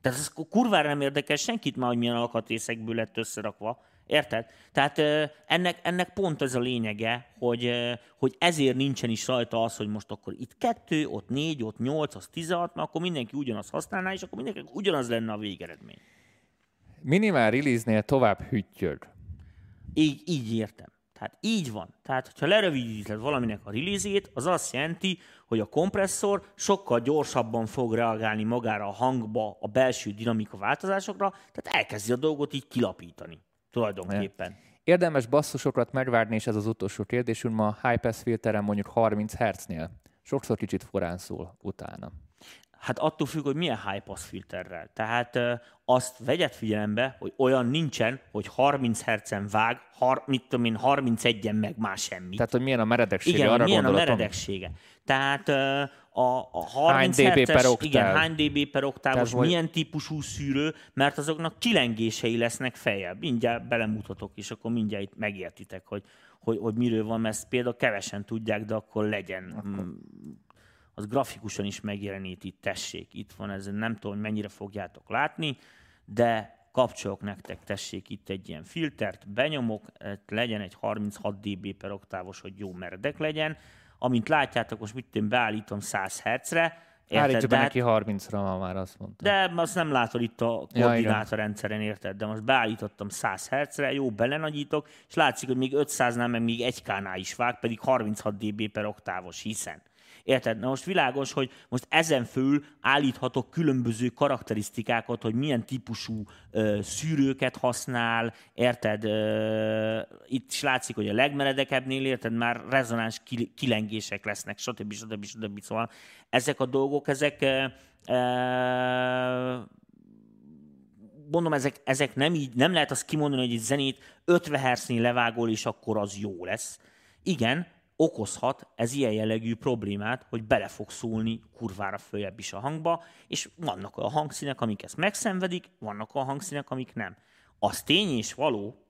Tehát ez kurvára nem érdekel senkit már, hogy milyen alkatrészekből lett összerakva. Érted? Tehát ennek, ennek pont ez a lényege, hogy, hogy ezért nincsen is rajta az, hogy most akkor itt kettő, ott négy, ott nyolc, az 16, mert akkor mindenki ugyanazt használná, és akkor mindenki ugyanaz lenne a végeredmény. Minimál release-nél tovább hüttyög. Így, így értem. Tehát így van. Tehát, hogyha lerövidíted valaminek a release az azt jelenti, hogy a kompresszor sokkal gyorsabban fog reagálni magára a hangba, a belső dinamika változásokra, tehát elkezdi a dolgot így kilapítani. Tulajdonképpen. Érdemes basszusokat megvárni, és ez az utolsó kérdésünk ma a high pass filteren mondjuk 30 Hz-nél. Sokszor kicsit forrán szól utána. Hát attól függ, hogy milyen high pass filterrel. Tehát azt vegyet figyelembe, hogy olyan nincsen, hogy 30 hercen vág, har, mit tudom én, 31-en meg már semmit. Tehát, hogy milyen a meredeksége, igen, arra milyen a meredeksége. Tehát ö, a, a 30 dB herces, per oktáv. igen, hány dB per oktávos, Tehát, milyen típusú szűrő, mert azoknak csillengései lesznek feljebb. Mindjárt belemutatok, és akkor mindjárt itt megértitek, hogy, hogy, hogy miről van, mert ezt például kevesen tudják, de akkor legyen. Akkor. Az grafikusan is megjelenít itt, tessék, itt van ez, nem tudom, hogy mennyire fogjátok látni, de kapcsolok nektek, tessék itt egy ilyen filtert, benyomok, legyen egy 36 dB per oktávos, hogy jó meredek legyen. Amint látjátok, most mit én beállítom 100 Hz-re, érted? be De hát- neki 30-ra, ma már azt mondta. de azt nem látod itt a koordinátorrendszeren, érted? De most beállítottam 100 Hz-re, jó, belenagyítok, és látszik, hogy még 500-nál, meg még 1K-nál is vág, pedig 36 dB per oktávos, hiszen. Érted? Na most világos, hogy most ezen fölül állíthatok különböző karakterisztikákat, hogy milyen típusú ö, szűrőket használ, érted? Ö, itt is látszik, hogy a legmeredekebbnél, érted, már rezonáns kil- kilengések lesznek, stb. stb. stb. Szóval ezek a dolgok, ezek ö, ö, mondom, ezek, ezek nem így, nem lehet azt kimondani, hogy egy zenét 50 Hz-nél levágol, és akkor az jó lesz. Igen, okozhat ez ilyen jellegű problémát, hogy bele fog szólni kurvára följebb is a hangba, és vannak olyan hangszínek, amik ezt megszenvedik, vannak olyan hangszínek, amik nem. Az tény és való,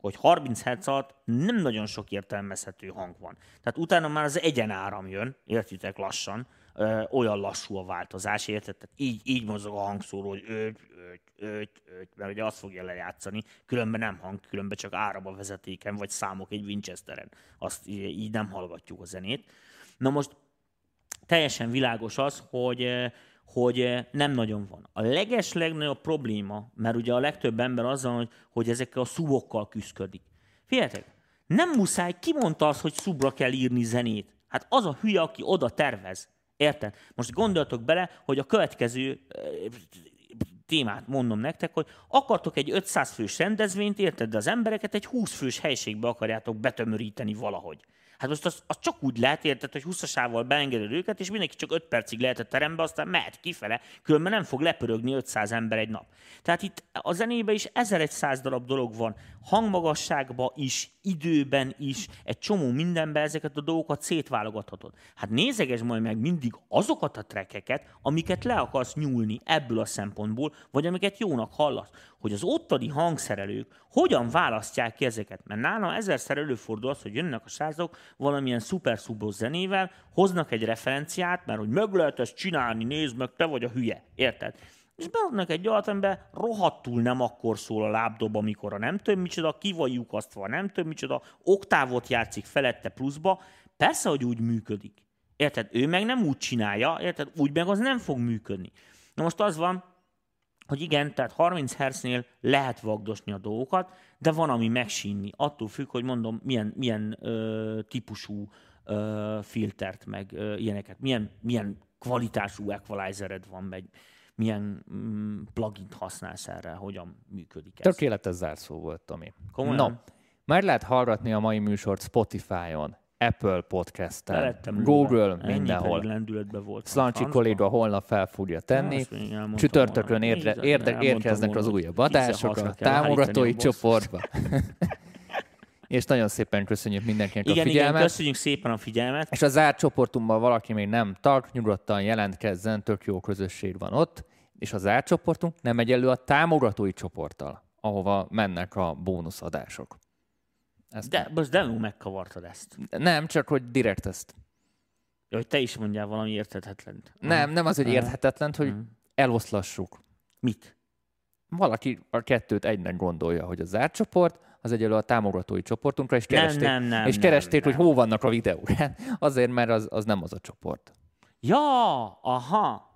hogy 30 Hz alatt nem nagyon sok értelmezhető hang van. Tehát utána már az egyenáram jön, értitek lassan, ö, olyan lassú a változás, érted? Tehát így, így mozog a hangszóró, hogy öt, öt, öt, öt, mert ugye azt fogja lejátszani, különben nem hang, különben csak áram a vezetéken, vagy számok egy Winchesteren. Azt így nem hallgatjuk a zenét. Na most teljesen világos az, hogy, hogy nem nagyon van. A leges legnagyobb probléma, mert ugye a legtöbb ember azzal, hogy, hogy ezekkel a szubokkal küzdik. Figyeljetek, nem muszáj, ki mondta azt, hogy szubra kell írni zenét? Hát az a hülye, aki oda tervez. Érted? Most gondoltok bele, hogy a következő eh, témát mondom nektek, hogy akartok egy 500 fős rendezvényt, érted, de az embereket egy 20 fős helységbe akarjátok betömöríteni valahogy. Hát most az, az csak úgy lehet, érted, hogy 20-asával beengeded őket, és mindenki csak 5 percig lehet a terembe, aztán mehet kifele, különben nem fog lepörögni 500 ember egy nap. Tehát itt a zenében is 1100 darab dolog van, hangmagasságban is, időben is, egy csomó mindenben ezeket a dolgokat szétválogathatod. Hát nézeges majd meg mindig azokat a trekeket, amiket le akarsz nyúlni ebből a szempontból, vagy amiket jónak hallasz, hogy az ottani hangszerelők hogyan választják ki ezeket. Mert nálam ezerszer előfordul az, hogy jönnek a srácok valamilyen szuper zenével, hoznak egy referenciát, mert hogy meg lehet ezt csinálni, nézd meg, te vagy a hülye. Érted? És beadnak egy olyat, amiben rohadtul nem akkor szól a lábdob, amikor a nem tudom micsoda, ki van lyukasztva, nem tudom micsoda, oktávot játszik felette pluszba, persze, hogy úgy működik. Érted? Ő meg nem úgy csinálja, érted? Úgy meg az nem fog működni. Na most az van, hogy igen, tehát 30 Hz-nél lehet vagdosni a dolgokat, de van, ami megsínni. Attól függ, hogy mondom, milyen, milyen ö, típusú ö, filtert, meg ö, ilyeneket, milyen, milyen kvalitású equalizered van, meg milyen mm, plugin használsz erre, hogyan működik ez. Tökéletes zárszó volt, Tomi. Komolyan? No, már lehet hallgatni a mai műsort Spotify-on, Apple Podcast-en, Google, lőve. Mindenhol. lendületben volt. Szlancsi kolléga holnap fel fogja tenni. elmondtam Csütörtökön érde, érde, érkeznek az újabb adások 16-ra a támogatói csoportba. (laughs) És nagyon szépen köszönjük mindenkinek Igen, a igen, figyelmet. köszönjük szépen a figyelmet. És a zárt csoportunkban valaki még nem tag, nyugodtan jelentkezzen, tök jó közösség van ott. És a zárt csoportunk nem megy elő a támogatói csoporttal, ahova mennek a bónuszadások. Ezt De most de jó megkavartad ezt. Nem, csak hogy direkt ezt. Ja, hogy te is mondjál valami érthetetlent. Nem, nem az, hogy érthetetlen, hogy eloszlassuk. Mit? Valaki a kettőt egynek gondolja, hogy a zárt csoport, az egyelő a támogatói csoportunkra, és Nem, keresték, nem, nem, és nem, keresték nem. hogy hol vannak a videók. (laughs) Azért, mert az, az nem az a csoport. Ja, aha.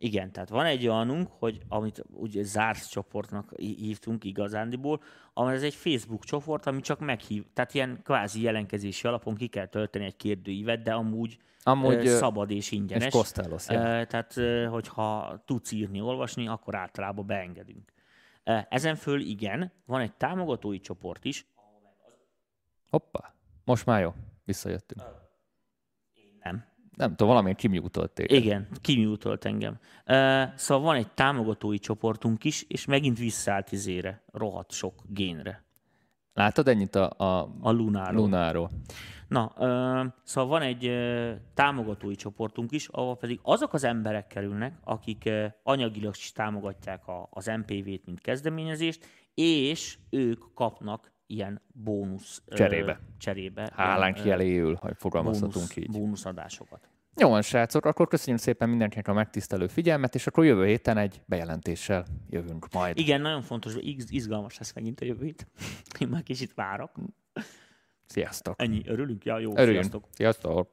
Igen, tehát van egy olyanunk, hogy amit ugye zárt csoportnak hí- hívtunk igazándiból, amely ez egy Facebook csoport, ami csak meghív, tehát ilyen kvázi jelenkezési alapon ki kell tölteni egy kérdőívet, de amúgy, Amúgy, ö, szabad és ingyenes. és ja. Ö, Tehát, hogyha tudsz írni, olvasni, akkor általában beengedünk. Ezen föl igen, van egy támogatói csoport is, Hoppá, most már jó, visszajöttünk. Nem. Tudom, valamiért kimjutolt téged. Igen, kimjutolt engem. Uh, szóval van egy támogatói csoportunk is, és megint visszaállt izére, rohadt sok génre. Látod ennyit a, a, A Lunáról. Lunáról? Na, szóval van egy ö, támogatói csoportunk is, ahol pedig azok az emberek kerülnek, akik ö, anyagilag is támogatják a, az MPV-t, mint kezdeményezést, és ők kapnak ilyen bónusz ö, Cserébe. cserébe Hálánk ilyen, jeléül, hogy fogalmazhatunk bónusz, így. bónuszadásokat. Jó van, srácok, akkor köszönjük szépen mindenkinek a megtisztelő figyelmet, és akkor jövő héten egy bejelentéssel jövünk majd. Igen, nagyon fontos, hogy iz- izgalmas lesz megint a jövő hét. (laughs) Én már kicsit várok. Sziasztok! Ennyi, örülünk? Ja, jó, Örüljünk! sziasztok. Sziasztok!